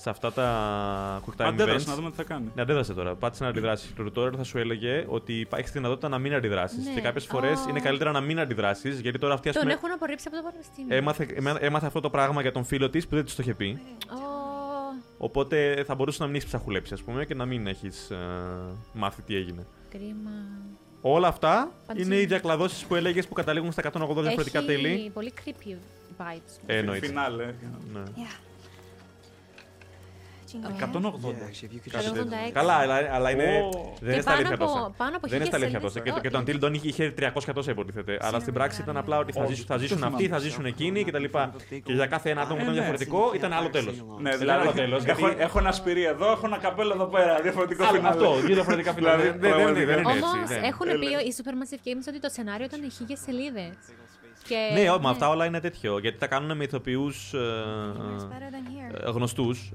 Σε αυτά τα quick time Αντέδρασε events. να δούμε τι θα κάνει. Ναι, αντέδρασε τώρα. Πάτησε να αντιδράσεις. Το tutorial θα σου έλεγε ότι έχεις τη δυνατότητα να μην αντιδράσεις. Ναι. Και κάποιες φορές Α. είναι καλύτερα να μην αντιδράσεις, γιατί τώρα αυτή ας Τον πούμε, έχουν απορρίψει από το πανεπιστήμιο. έμαθε, έμα- έμαθε αυτό το πράγμα για τον φίλο της που δεν της το είχε πει. Ω, Οπότε θα μπορούσε να μην έχεις ψαχουλέψει, ας πούμε, και να μην έχεις μάθει τι έγινε. κρίμα. Όλα αυτά Παντσίνη. είναι οι διακλαδώσεις που έλεγες που καταλήγουν στα 180 διαφορετικά Έχει τέλη. πολύ creepy vibes. Ε, εννοείται. Φινάλε. Ναι. Yeah. 180. Ε, ναι. Καλά, αλλά είναι. Δεν είναι στα αλήθεια τόσα. Δεν είναι στα αλήθεια τόσα. Και το Until Dawn είχε 300 τόσα υποτίθεται. Αλλά στην πράξη ήταν απλά ότι θα ζήσουν αυτοί, θα ζήσουν εκείνοι κτλ. Και για κάθε ένα άτομο ε, που ήταν ναι, διαφορετικό ήταν άλλο τέλος. Δηλαδή- ναι, δηλαδή έχω ένα σπυρί εδώ, έχω ένα καπέλο εδώ πέρα. Διαφορετικό φινάλε. Αυτό, δύο διαφορετικά φινάλε. Δηλαδή, δεν είναι έτσι. Όμως έχουν πει οι Supermassive Games ότι το σενάριο ήταν χίλιες σελίδες. Ναι, ό, μα αυτά όλα είναι τέτοιο. Γιατί τα κάνουν με ηθοποιούς Where's better than here? γνωστούς.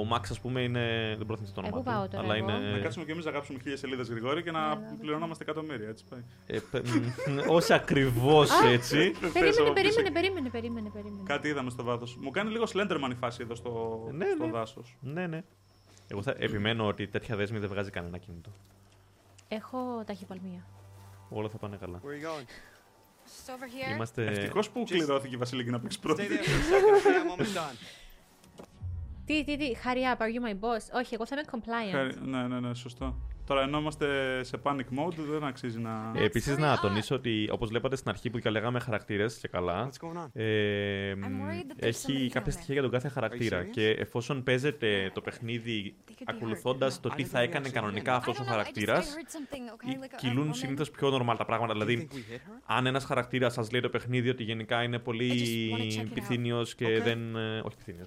Ο Μαξ, ας πούμε, είναι. Δεν πρόθυμαι το Ε, όνομα. πού του, πάω τώρα Αλλά εγώ; είναι. Να κάτσουμε και εμείς να γράψουμε χίλιες σελίδες γρηγόρη και να πληρωνόμαστε εκατομμύρια. Έτσι πάει. Ε, πε- μ, Όχι ακριβώς έτσι. Περίμενε, Θες, περίμενε, ο- περίμενε, περίμενε, περίμενε. Κάτι είδαμε στο βάθος. Μου κάνει λίγο Slenderman η φάση εδώ στο, Ναι, στο ναι. δάσος. Ναι, ναι. Εγώ θα επιμένω ότι τέτοια δέσμη δεν βγάζει κανένα κινητό. Έχω ταχυπαλμία. Όλα θα πάνε καλά. Where are you going? Just over here. Είμαστε. Ευτυχώς που κληρώθηκε η Βασιλική να παίξει πρώτη. Stay there for a second, okay? I'm almost done. Τι, τι, τι, hurry up, are you my boss? Όχι, εγώ θα είμαι compliant. Χάρη- Ναι, ναι, ναι, σωστό. Τώρα ενώ είμαστε σε panic mode δεν αξίζει να. Επίσης, να τονίσω ότι όπως βλέπατε στην αρχή που και λέγαμε χαρακτήρες και καλά. What's going on? Ε, I'm worried that there's somebody έχει down κάποια there. στοιχεία για τον κάθε χαρακτήρα. serious? Και εφόσον παίζετε το παιχνίδι They could be ακολουθώντας hurt. το I τι didn't θα think we έκανε actually κανονικά did. αυτός I ο don't know, I just- χαρακτήρας, I heard something, okay? Like a- a κυλούν woman. συνήθως πιο normal τα πράγματα. Do you Δηλαδή, think we hit her? αν ένας χαρακτήρας σας λέει το παιχνίδι ότι γενικά είναι πολύ I just wanna check it out. πυθύνιο και Okay. δεν. ε, Όχι πυθύνιο.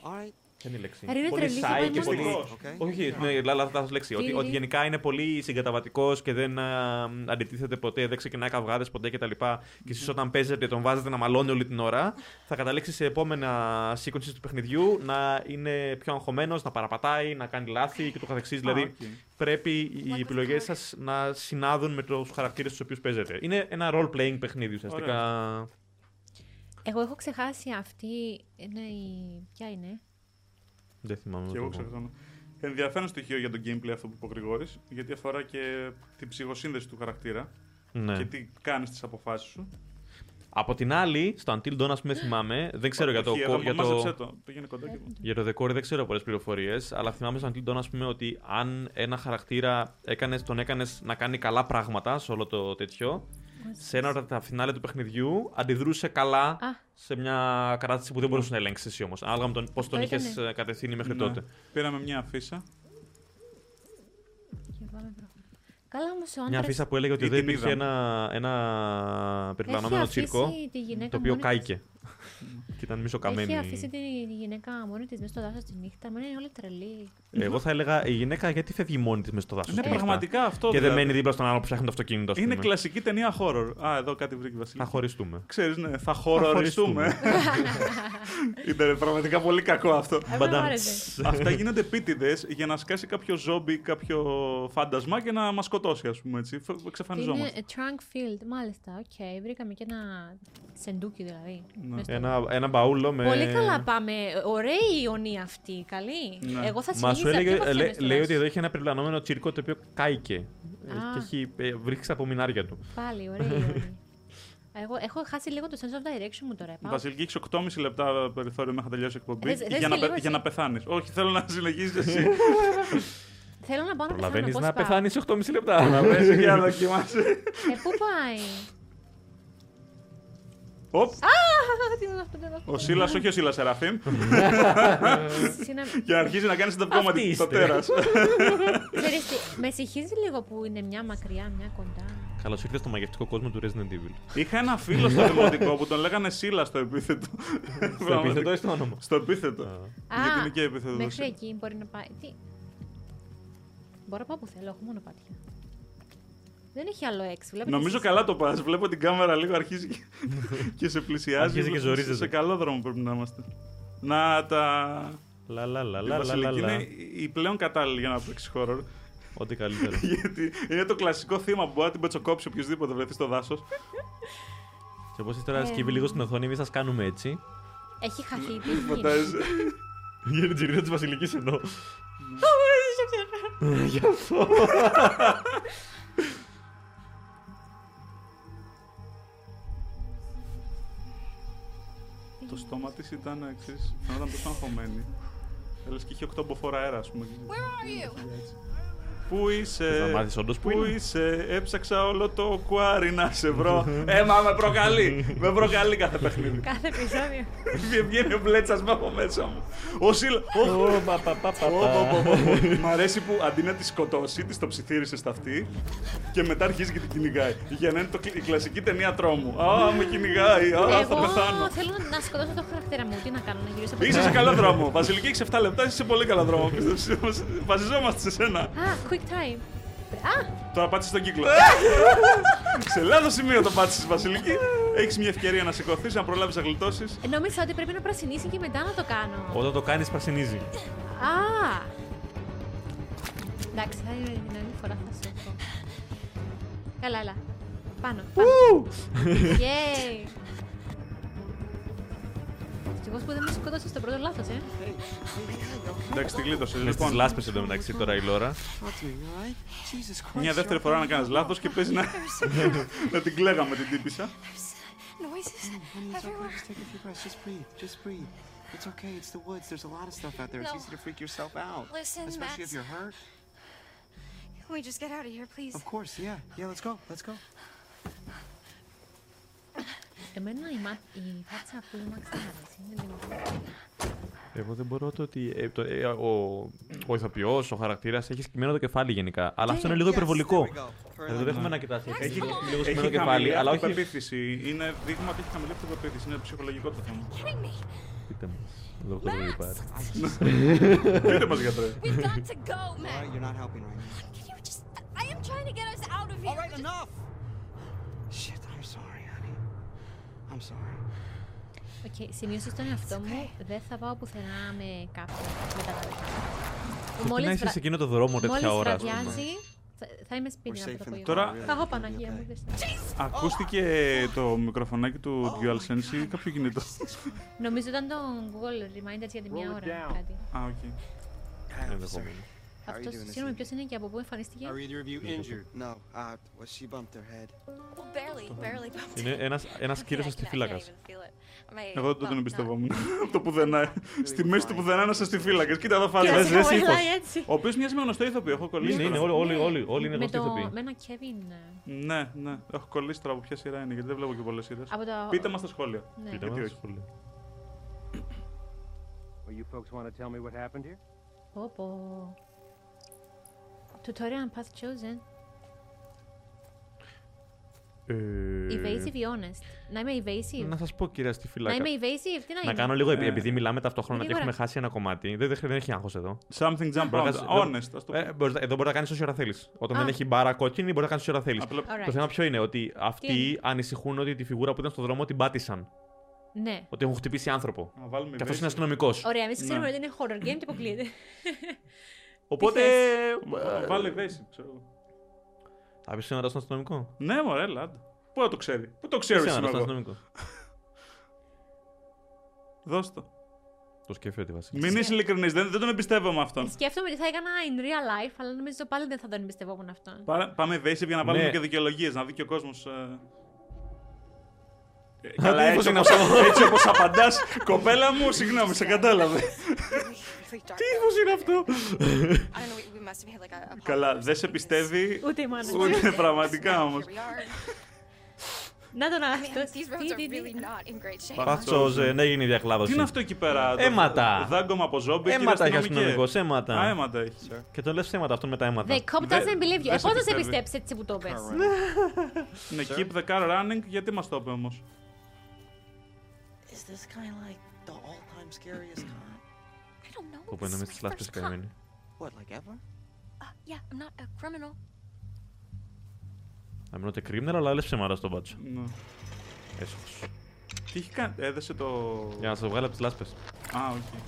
All right. Ποια είναι η λέξη; Ρε, είναι Πολύ τρελή, θα σάι πάει και πολύ. μυστικός. Okay. Όχι, ναι, λα- λάθος λέξη. Ότι, Τι, ότι τι; γενικά είναι πολύ συγκαταβατικός και δεν α, αντιτίθεται ποτέ, δεν ξεκινάει καυγάδες ποτέ κτλ. Και, και εσείς όταν παίζετε τον βάζετε να μαλώνει όλη την ώρα, θα καταλήξει σε επόμενα sequences του παιχνιδιού να είναι πιο αγχωμένος, να παραπατάει, να κάνει λάθη και ούτω καθεξής. Δηλαδή οκ. πρέπει οι επιλογές σας να συνάδουν με τους χαρακτήρες τους οποίους παίζετε. Είναι ένα role-playing παιχνίδι ουσιαστικά. Εγώ έχω ξεχάσει αυτή. Είναι η. Ποια είναι; Δεν θυμάμαι. Και το εγώ πω. ξεχάσαμε. Ενδιαφέρον στοιχείο για το gameplay αυτό που είπε ο Γρηγόρης, γιατί αφορά και την ψυχοσύνδεση του χαρακτήρα Ναι. και τι κάνεις στις αποφάσεις σου. Από την άλλη, στο Until Dawn, ας πούμε, θυμάμαι, δεν ξέρω για το, Όχι, εδώ, για μάζεψε το, το. Πήγαινε κοντά και... Για το decor δεν ξέρω πολλές πληροφορίες, αλλά θυμάμαι στο Until Dawn, ας πούμε, ότι αν ένα χαρακτήρα έκανες, τον έκανες να κάνει καλά πράγματα σε όλο το τέτοιο, σε ένα από τα φινάλε του παιχνιδιού αντιδρούσε καλά Α. σε μια κατάσταση που δεν μπορούσε να ελέγξεις εσύ όμως. Ανάλογα με τον, πώς τον είχες ήτανε. κατευθύνει μέχρι Ναι. τότε. Πήραμε μια αφίσα. Και πάμε προχώρα. Καλά όμως ο Μια άντρας αφίσα που έλεγε ότι Ή δεν την υπήρχε είδαμε. ένα, ένα περιπλανόμενο έχει αφήσει τσίρκο, τη γυναίκα το οποίο μόνη της. κάηκε. Και ήταν μισοκαμένη. Έχει αφήσει τη γυναίκα μόνη της μέσα στο δάσος τη νύχτα. Μα είναι όλοι τρελοί. Εγώ θα έλεγα η γυναίκα γιατί φεύγει μόνη της μέσα στο δάσος. Είναι πραγματικά αυτό. Και δεν δηλαδή. μένει δίπλα στον άλλο που ψάχνει το αυτοκίνητο. ας Είναι πούμε. κλασική ταινία horror. Α, εδώ κάτι βρήκε η Βασιλική. Θα χωριστούμε. Ξέρεις, ναι, θα χωριστούμε. Ήταν πραγματικά πολύ κακό αυτό. Εμένα μου Μπαντάμ. άρεσε. Αυτά γίνονται επίτηδες για να σκάσει κάποιο ζόμπι, κάποιο φάντασμα και να μας σκοτώσει, ας πούμε έτσι. Φε- Είναι Εξαφανιζόμαστε. trunk field, μάλιστα. Οκ, βρήκαμε και ένα σεντούκι δηλαδή. Ναι. Μες στο- Ένα, ένα μπαούλο με. Πολύ καλά πάμε. Ωραία η γωνία αυτή. Καλή. Ναι. Εγώ θα Μα σου συνεχίσω. έλεγε, πιο βαθιά λέ- μες στο λέει δάσος. ότι εδώ έχει ένα περιπλανόμενο τσίρκο το οποίο κάηκε. Ε, Α. Και έχει ε, βρίσκει από μινάρια του. Πάλι, ωραία η ιωνία. Εγώ έχω χάσει λίγο το sense of direction μου τώρα. Πάω. Βασιλική, έχεις 8,5 λεπτά περιθώριο μέχρι να τελειώσει η εκπομπή. Θες- θες για, και να, λίγο πε- εσύ. για να πεθάνεις. Όχι, θέλω να συνεχίσει εσύ. Θέλω να πάω να πεθάνω. Προλαβαίνεις πώς να πάω; πεθάνεις 8,5 λεπτά. Να πέσει και να δοκιμάσεις. Ε, πού πάει; Οπ, Α, τι είναι αυτό, τι είναι αυτό. ο Σίλας, όχι ο Σίλας Σεραφείμ. Συγγνώμη. Για να αρχίσει να κάνει το Αυτοί κόμμα είστε. το τέρας. Ξέρεις τι, με συγχύζει λίγο που είναι μια μακριά, μια κοντά. Καλώς ήρθες στο μαγευτικό κόσμο του Resident Evil. Είχα ένα φίλο στο δημοτικό που τον λέγανε Σίλα στο επίθετο. Στο επίθετο ή στο όνομα; Στο επίθετο. Α. Γιατί είναι και επίθετο. μέχρι εκεί μπορεί να πάει. Τι; Μπορώ να πάω που θέλω, έχω μόνο πάτια. Δεν έχει άλλο έξι. Βλέπετε Νομίζω εσείς. καλά το πας. Βλέπω την κάμερα λίγο αρχίζει και- και σε πλησιάζει. Αρχίζει και ζορίζεται. Σε καλό δρόμο πρέπει να είμαστε. Να τα. Λα λα λα Η λα λα Βασιλική λα. είναι η πλέον κατάλληλη για να παίξει horror. Ό,τι καλύτερο. Γιατί είναι το κλασικό θύμα που μπορεί να την πετσοκόψει οποιοδήποτε βρεθεί στο δάσος. Και όπως τώρα Ε. σκύβει λίγο στην οθόνη, εμείς σας κάνουμε έτσι. Έχει χαθεί. Τι έχει γίνει. Φαντάζεσαι. Για την τζιρίδα της Βασιλικής εννοώ. Γι' αυτό. Το στόμα της ήταν εξή. Φαινόταν τόσο αγχωμένη. Λε και είχε 8 μποφόρ αέρα, ας πούμε. Where are you? Πού είσαι, Θες να μάθεις όντως που πού είναι; είσαι, έψαξα όλο το κουάρι να σε βρω. ε, μα με προκαλεί, με προκαλεί κάθε παιχνίδι. Κάθε επεισόδιο. Βγαίνει ο μπλέτσας μου από μέσα μου. Ο Σίλ... Ω, Ω, πα, πα, πα, πα, Πω, πα. πω, πω, πω. Μ' αρέσει που αντί να τη σκοτώσει, της το ψιθύρισες στα αυτή και μετά αρχίζει και την κυνηγάει. Για να είναι το, η κλασική ταινία τρόμου. Α, με κυνηγάει. Α, θα Εγώ πεθάνω. θέλω να σκοτώσω το χαρακτήρα μου. Τι να κάνω, να γυρίσω από Είσαι σε καλό δρόμο. Βασιλική, έχεις 7 λεπτά, είσαι σε πολύ καλό δρόμο. Πίστεψε μας. Βασιζόμαστε σε σένα. Α, quick time. Α, Τώρα πάτησε τον κύκλο. σε λάθος σημείο το πάτησε, Βασιλική. Έχεις μια ευκαιρία να σηκωθείς, να προλάβεις να γλιτώσεις. ε, νόμιζα ότι πρέπει να πρασινίσει και μετά να το κάνω. Όταν το κάνεις πρασινίζει. Α! Εντάξει, θα είναι την άλλη φορά θα σου πω. Καλά, έλα. Πάνω, πάνω. Yay! Ευτυχώς που δεν με σκότωσε στο πρώτο λάθος, ε. Εντάξει, τη γλίτωσε. Με στις Λοιπόν, λάσπες εντωμεταξύ τώρα η Λόρα. Talk to me, all right? Jesus Christ. μια δεύτερη you're φορά να okay. κάνει λάθο και παίζει να, να την κλαίγαμε την τύπησα. Noises Honey, it's okay. everywhere. Just take a few breaths. Just breathe. Just breathe. It's okay. It's the woods. There's a lot of stuff out there. It's No. easy to freak yourself out. Listen, Especially if Max. you're hurt. Can we just get out of here, please? Of course, yeah. Yeah, let's go. Let's go. Εμένα η, μα... η φάτσα που είμαι αρέσει. Είναι λίγο... Εγώ δεν μπορώ το ότι. ε, το- ε, ο ο ηθοποιός, ο χαρακτήρας έχει σκυμμένο το κεφάλι γενικά. Αλλά αυτό είναι λίγο υπερβολικό. Δηλαδή δεν έχουμε να κοιτάξει. Έχει λίγο σκυμμένο Έχει κεφάλι, χαμηλή αλλά όχι. αυτοπεποίθηση. Είναι δείγμα ότι έχει χαμηλή αυτοπεποίθηση. Είναι ψυχολογικό το θέμα. Kidding me? Πείτε μας. Δόκτωρ Ριπάρ. Πείτε μας, γιατρέ. We've got to go, All right, Max. you're not helping right now. Can you just... I am trying to get us out of here. All right, enough. Shit, I'm sorry, honey. I'm sorry. Οκ, σημείωσα στον εαυτό μου, δεν θα πάω πουθενά με κάποιον μετά τα δικά μου. Πρέπει να είσαι σε εκείνο το δρόμο τέτοια ώρα. ας πούμε. βραδιάζει, θα, θα είμαι σπίτι We're από safe το in the απόγευμα. Τώρα- car, Θα έχω really. Παναγία μου, Okay. δες. Ακούστηκε το μικροφωνάκι του DualSense ή κάποιο κινητό; Νομίζω ήταν το Google Reminders για τη μια ώρα. Κάτι. Α, οκ. Hi, officer. Ενδεχομένω. How are you Αυτός, doing this συγγνώμη, evening? ποιος είναι και από πού εμφανίστηκε; Are either of you injured? No, uh, well, she bumped her head. Well, barely, barely. bumped Είναι it. ένας, ένας Okay, κύριος I can- I can't αστυφύλακας. even feel it. My- Εγώ δεν well, τον not- εμπιστευόμουν. Από το πουθενά. Στη μέση του πουθενά να είσαι αστυφύλακας. Κοίτα εδώ Και φάση. να Λες, λες, σηκωμένα ύφος. έτσι. Ο οποίος μοιάζει με γνωστό ηθοποιό. Έχω κολλήσει. Είναι, είναι, τώρα. όλοι, όλοι, όλοι, όλοι είναι με, γνωστοί το, ηθοποιοί. με ένα Kevin. ε, Ναι, ναι. Έχω κολλήσει τώρα από ποια σειρά είναι γιατί δεν βλέπω και πολλές σειρές. Από το... Πείτε μας στα σχόλια. Ναι. Πείτε Γιατί μας, όχι. σχόλια. Well, you folks want to tell me what happened here? Πω, πω. Tutorial path chosen. Ε, Evasive ή honest; Να είμαι evasive. Να σας πω κυρία στη Να φυλάκα. είμαι evasive, τι να Να είμαι; κάνω λίγο, Ε, επειδή μιλάμε ταυτόχρονα και γρήγορα. έχουμε χάσει ένα κομμάτι. Δεν, δεν, δεν έχει άγχος εδώ. Something jump Μπορεί να out. κάνεις- Honest. ας το Ε, πω. μπορείς- εδώ μπορεί να κάνεις όση ώρα θέλεις. Όταν Α. δεν έχει μπάρα κόκκινη, μπορεί να κάνεις όση ώρα θέλεις. Απλά Alright. Το θέμα ποιο είναι, ότι είναι; αυτοί ανησυχούν ότι τη φιγούρα που ήταν στον δρόμο την πάτησαν. Ναι. Ότι έχουν χτυπήσει άνθρωπο. να βάλουμε Και αυτός είναι evasive. αστυνομικός. Ωραία, εμείς ξέρουμε Ναι. ότι είναι horror game και αποκλείεται. Οπότε. Ε, Βάλε evasive, ξέρω εγώ. Θα πεις σήμερα στον αστυνομικό; Ναι, μωρέ, έλα. άντε. Πού να το ξέρει; Πού το ξέρει Σήμερα σήμερα στον εγώ. αστυνομικό. Δώσ' το. Το σκέφτεται Βασίλη. Μην είσαι ειλικρινής, δεν, δεν τον εμπιστεύομαι αυτόν. Σκέφτομαι τι θα έκανα in real life, αλλά νομίζω πάλι δεν θα τον εμπιστευόμουν αυτόν. Πάρε- Πάμε evasive για να βάλουμε Ναι. και δικαιολογίες, να δει και ο κόσμος. Ε... τι Καλά, ύφος έτσι είναι όπως, αυτό; έτσι όπως απαντάς, κοπέλα μου, συγγνώμη, σε κατάλαβε. Really dark. Πώς είναι αυτό; I don't know. We, we must have hit like a. a Καλά, pothole or δεν σε something. πιστεύει; Ούτε η μάνα. μου. ούτε This- πραγματικά now όμως. Here we are. Να τον I mean, αυτός. these roads Τι, are τι, τι. really not in great shape. Πατσόζε, δεν έγινε η διακλάδωση. Τι είναι αυτό εκεί πέρα, το Αίματα. Δάγκωμα από ζόμπι, κύριε Αίματα έχει αστυνομικέ. αστυνομικός, Α, αίματα. αίματα έχει. Και το λες αίματα αυτό με τα αίματα. The cop Δεν- doesn't believe you. δεν Ε, σε πώς θα σε πιστεύει. πιστέψει έτσι που το πες. Ναι, keep the car running, γιατί μας το είπε όμως; Is this kind of like the all-time scariest cop? I don't know. Όπου This είναι is με my τις λάσπε first cop. καημένη. What, like ever? Uh, yeah, I'm not a criminal. Να μην ότι criminal, αλλά λες ψέματα στον μπάτσο. Ναι. Έσχος. Τι έχει κάνει, έδεσε το... Για να σε βγάλει από τις λάσπε. Α, όχι.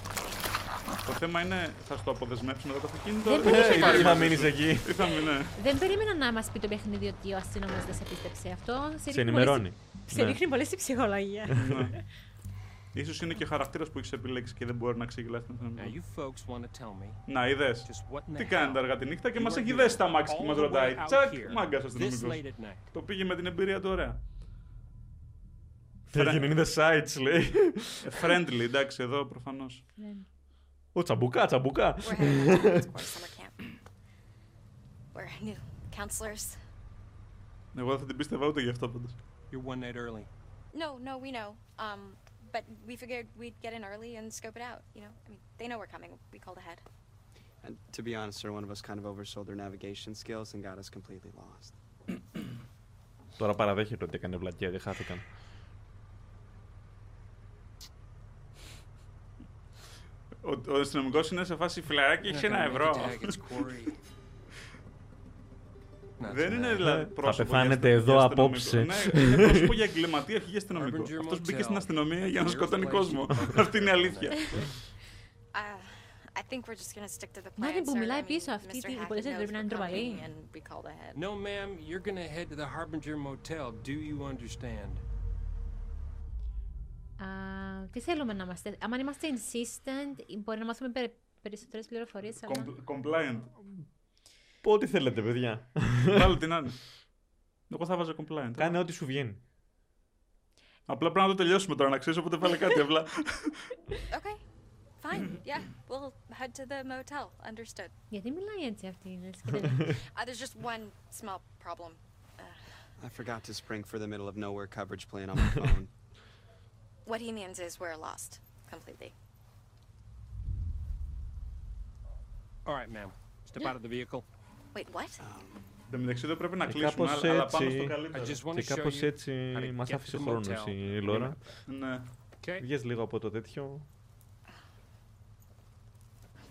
Το θέμα είναι, θα στο αποδεσμεύσουμε εδώ το αυτοκίνητο. Δεν ή περίμενα. θα πάρει Ή θα μαζί μείνεις σου. εκεί; Ή θα μείνει, ναι. Δεν περίμενα να μας πει το παιχνίδι ότι ο αστυνομός δεν σε πίστεψε. Αυτό σε Σε ρίχνει ενημερώνει. πολύ- Σε Ναι. ρίχνει πολύ στη ψυχολογία. ναι. Ίσως είναι και ο χαρακτήρας που έχεις επιλέξει και δεν μπορεί να ξεγελάσεις την Now, αστυνομία. you folks want to tell me Να, είδες. just what in the Τι κάνετε hell αργά τη νύχτα και you μας are έχει doing δέσει τα μάξι και all μας the way ρωτάει. out Τσακ, here μάγκας this αστυνομικός. late at night. Το πήγε με την εμπειρία του ωραία. Τι έγινε, είναι sites, λέει. Ε, Friendly, εντάξει, εδώ προφανώς. Ναι. Ο τσαμπουκά, τσαμπουκά. We're heading back towards our summer camp. new counselors. Εγώ δεν θα την πίστευα ούτε γι' αυτό πάντως. You're one night early. No, no, we know. Um, but we figured we'd get in early and scope it out. You know, I mean, they know we're coming. We called ahead. And to be honest, sir, one of us kind of oversold their navigation skills and got us completely lost. Τώρα παραδέχεται ότι έκανε βλακία και χάθηκαν. Ο, ο αστυνομικό είναι σε φάση φυλαράκι, έχει ένα ευρώ. It's Corey. Not Δεν είναι tonight. δηλαδή Θα πρόσωπο. πεθάνετε για εδώ αστυνομικό. απόψε. Ναι, είναι πρόσωπο για εγκληματία, όχι για αστυνομικό. Harbinger Αυτός μπήκε Motel. στην αστυνομία για να Your σκοτώνει place κόσμο. you- Αυτή είναι η αλήθεια. Uh, I think we're just gonna stick to the Να plan. την που sir. μιλάει I mean, πίσω αυτή, Mr. τι- η Hackett πολίcia knows πρέπει να είναι we're coming ντροπαλή. and we called ahead. No, ma'am, you're gonna head to the Harbinger Motel. Do you understand? Α, τι θέλουμε να είμαστε; Αν είμαστε insistent, μπορεί να μάθουμε περι, περισσότερες πληροφορίες. Compl- Compliant. Πω ό,τι θέλετε, παιδιά. Βάλε την άλλη. Εγώ θα βάζω compliant. Κάνε ό,τι σου βγαίνει. Απλά πρέπει να το τελειώσουμε τώρα, να ξέρει, οπότε βάλε κάτι απλά. Okay, fine. Yeah, we'll head to the motel. Understood. Γιατί μιλάει έτσι αυτή, είναι λες και δεν είναι. Uh, there's just one small problem. I forgot to spring for the middle of nowhere coverage plan on my phone. What he means is we're lost completely. All right, ma'am. Step out of the vehicle. Wait, what? Εν τω μεταξύ εδώ πρέπει να Ε, κλείσουμε, κάπως αλλά, αλλά πάμε έτσι. στο I καλύτερο. just want to Και show κάπως you έτσι how to μας get άφησε to the χρόνος motel. η Λόρα. Ναι. Okay. Βγες λίγο από το τέτοιο.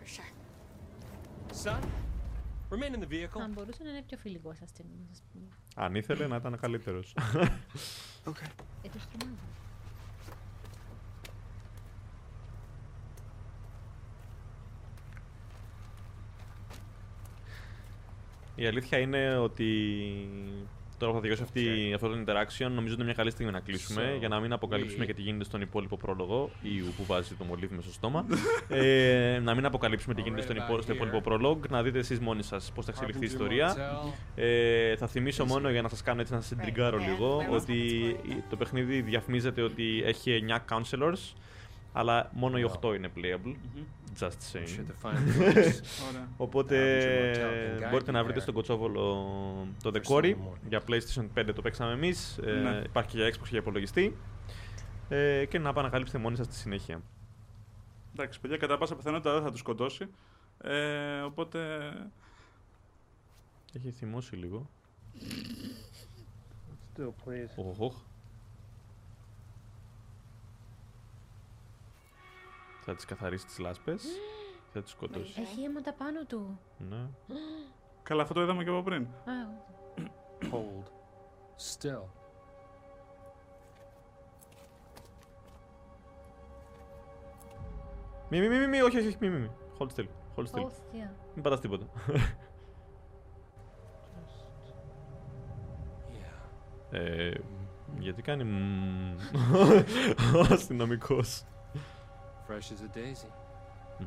For sure. Son, remain in the vehicle. Θα μπορούσε να είναι πιο φιλικό αστυνομικό, α πούμε. Αν ήθελε να ήταν καλύτερος. Okay. Ε, το στριμάδι. Η αλήθεια είναι ότι τώρα που θα τελειώσει αυτή, αυτό το interaction, νομίζω ότι είναι μια καλή στιγμή να κλείσουμε So, για να μην αποκαλύψουμε we- και τι γίνεται στον υπόλοιπο πρόλογο ή που βάζει το μολύβι στο στόμα. ε, να μην αποκαλύψουμε τι γίνεται στον υπό- στο υπόλοιπο πρόλογο, να δείτε εσείς μόνοι σας πώς θα εξελιχθεί η Harbinger ιστορία. Motel. Ε, θα θυμίσω μόνο για να σας κάνω έτσι να σας τριγκάρω Right, yeah. λίγο Where was ότι that το παιχνίδι διαφημίζεται ότι έχει 9 counselors, αλλά μόνο οι 8 είναι playable. Just Be saying. sure to find the books. Ωραία. Οπότε Harbinger Motel can guide μπορείτε you να βρείτε there. στον Κοτσόβολο το For Decory. Sunday morning. Για PlayStation 5 το παίξαμε εμείς. Ναι. υπάρχει και για Xbox και για υπολογιστή. Ε, και να επανακαλύψετε μόνοι σας στη συνέχεια. Εντάξει, παιδιά, κατά πάσα πιθανότητα δεν θα τους σκοτώσει. Ε, οπότε. Έχει θυμώσει λίγο. Still, please. Οχ, οχ. Θα τις καθαρίσει τις λάσπες και θα τις σκοτώσει. Έχει αίματα πάνω του. ναι. Καλά, αυτό το είδαμε και από πριν. Α, Hold. Still. Μη, μη, μη, μη, μη, όχι, όχι, όχι, μη, μη, μη. Hold still, hold still. hold still. Μην πατάς τίποτα. Yeah. Ε, γιατί κάνει μμμ. ο αστυνομικός. Fresh as a daisy.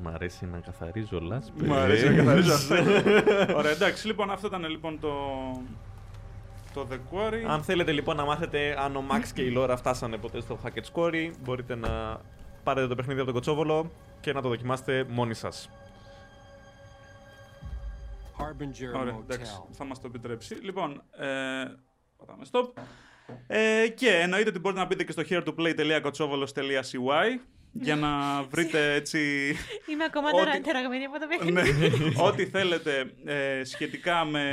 Μ' αρέσει να καθαρίζω λάσπες. Μου αρέσει να καθαρίζω αυτό. Ωραία, εντάξει, λοιπόν, αυτό ήταν λοιπόν το. Το The Quarry. Αν θέλετε λοιπόν να μάθετε αν ο Max και η Laura φτάσανε ποτέ στο Hackett Score, μπορείτε να πάρετε το παιχνίδι από τον Κοτσόβολο και να το δοκιμάσετε μόνοι σας. Harbinger Ωραία, εντάξει, Motel. θα μας το επιτρέψει. Λοιπόν, ε, πατάμε stop. Ε, και εννοείται ότι μπορείτε να μπείτε και στο heretoplay.kotsovolos.cy για να βρείτε έτσι Είμαι ακόμα Ό,τι- τώρα τεραγμένη από το ναι, παιχνίδι. ό,τι θέλετε ε, σχετικά με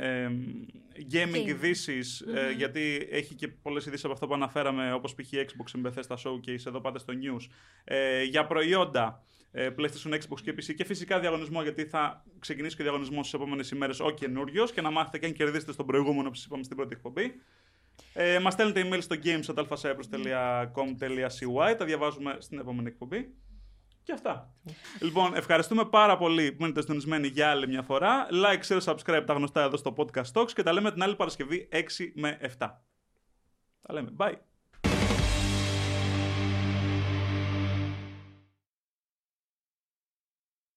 ε, gaming Game. ειδήσεις, ε, γιατί έχει και πολλές ειδήσεις από αυτό που αναφέραμε, όπως π.χ. Xbox με Bethesda Showcase, εδώ πάτε στο news, ε, για προϊόντα ε, PlayStation, Xbox και PC και φυσικά διαγωνισμό, γιατί θα ξεκινήσει και διαγωνισμός στις επόμενες ημέρες ο καινούριος και να μάθετε και αν κερδίσετε στον προηγούμενο που σας είπαμε στην πρώτη εκπομπή. Ε, μας στέλνετε email στο games.alphacyprus.com.cy Τα διαβάζουμε στην επόμενη εκπομπή. Και αυτά. Λοιπόν, ευχαριστούμε πάρα πολύ που μείνετε συντονισμένοι για άλλη μια φορά. Like, share, subscribe τα γνωστά εδώ στο Podcast Talks και τα λέμε την άλλη Παρασκευή 6 με 7. Τα λέμε. Bye.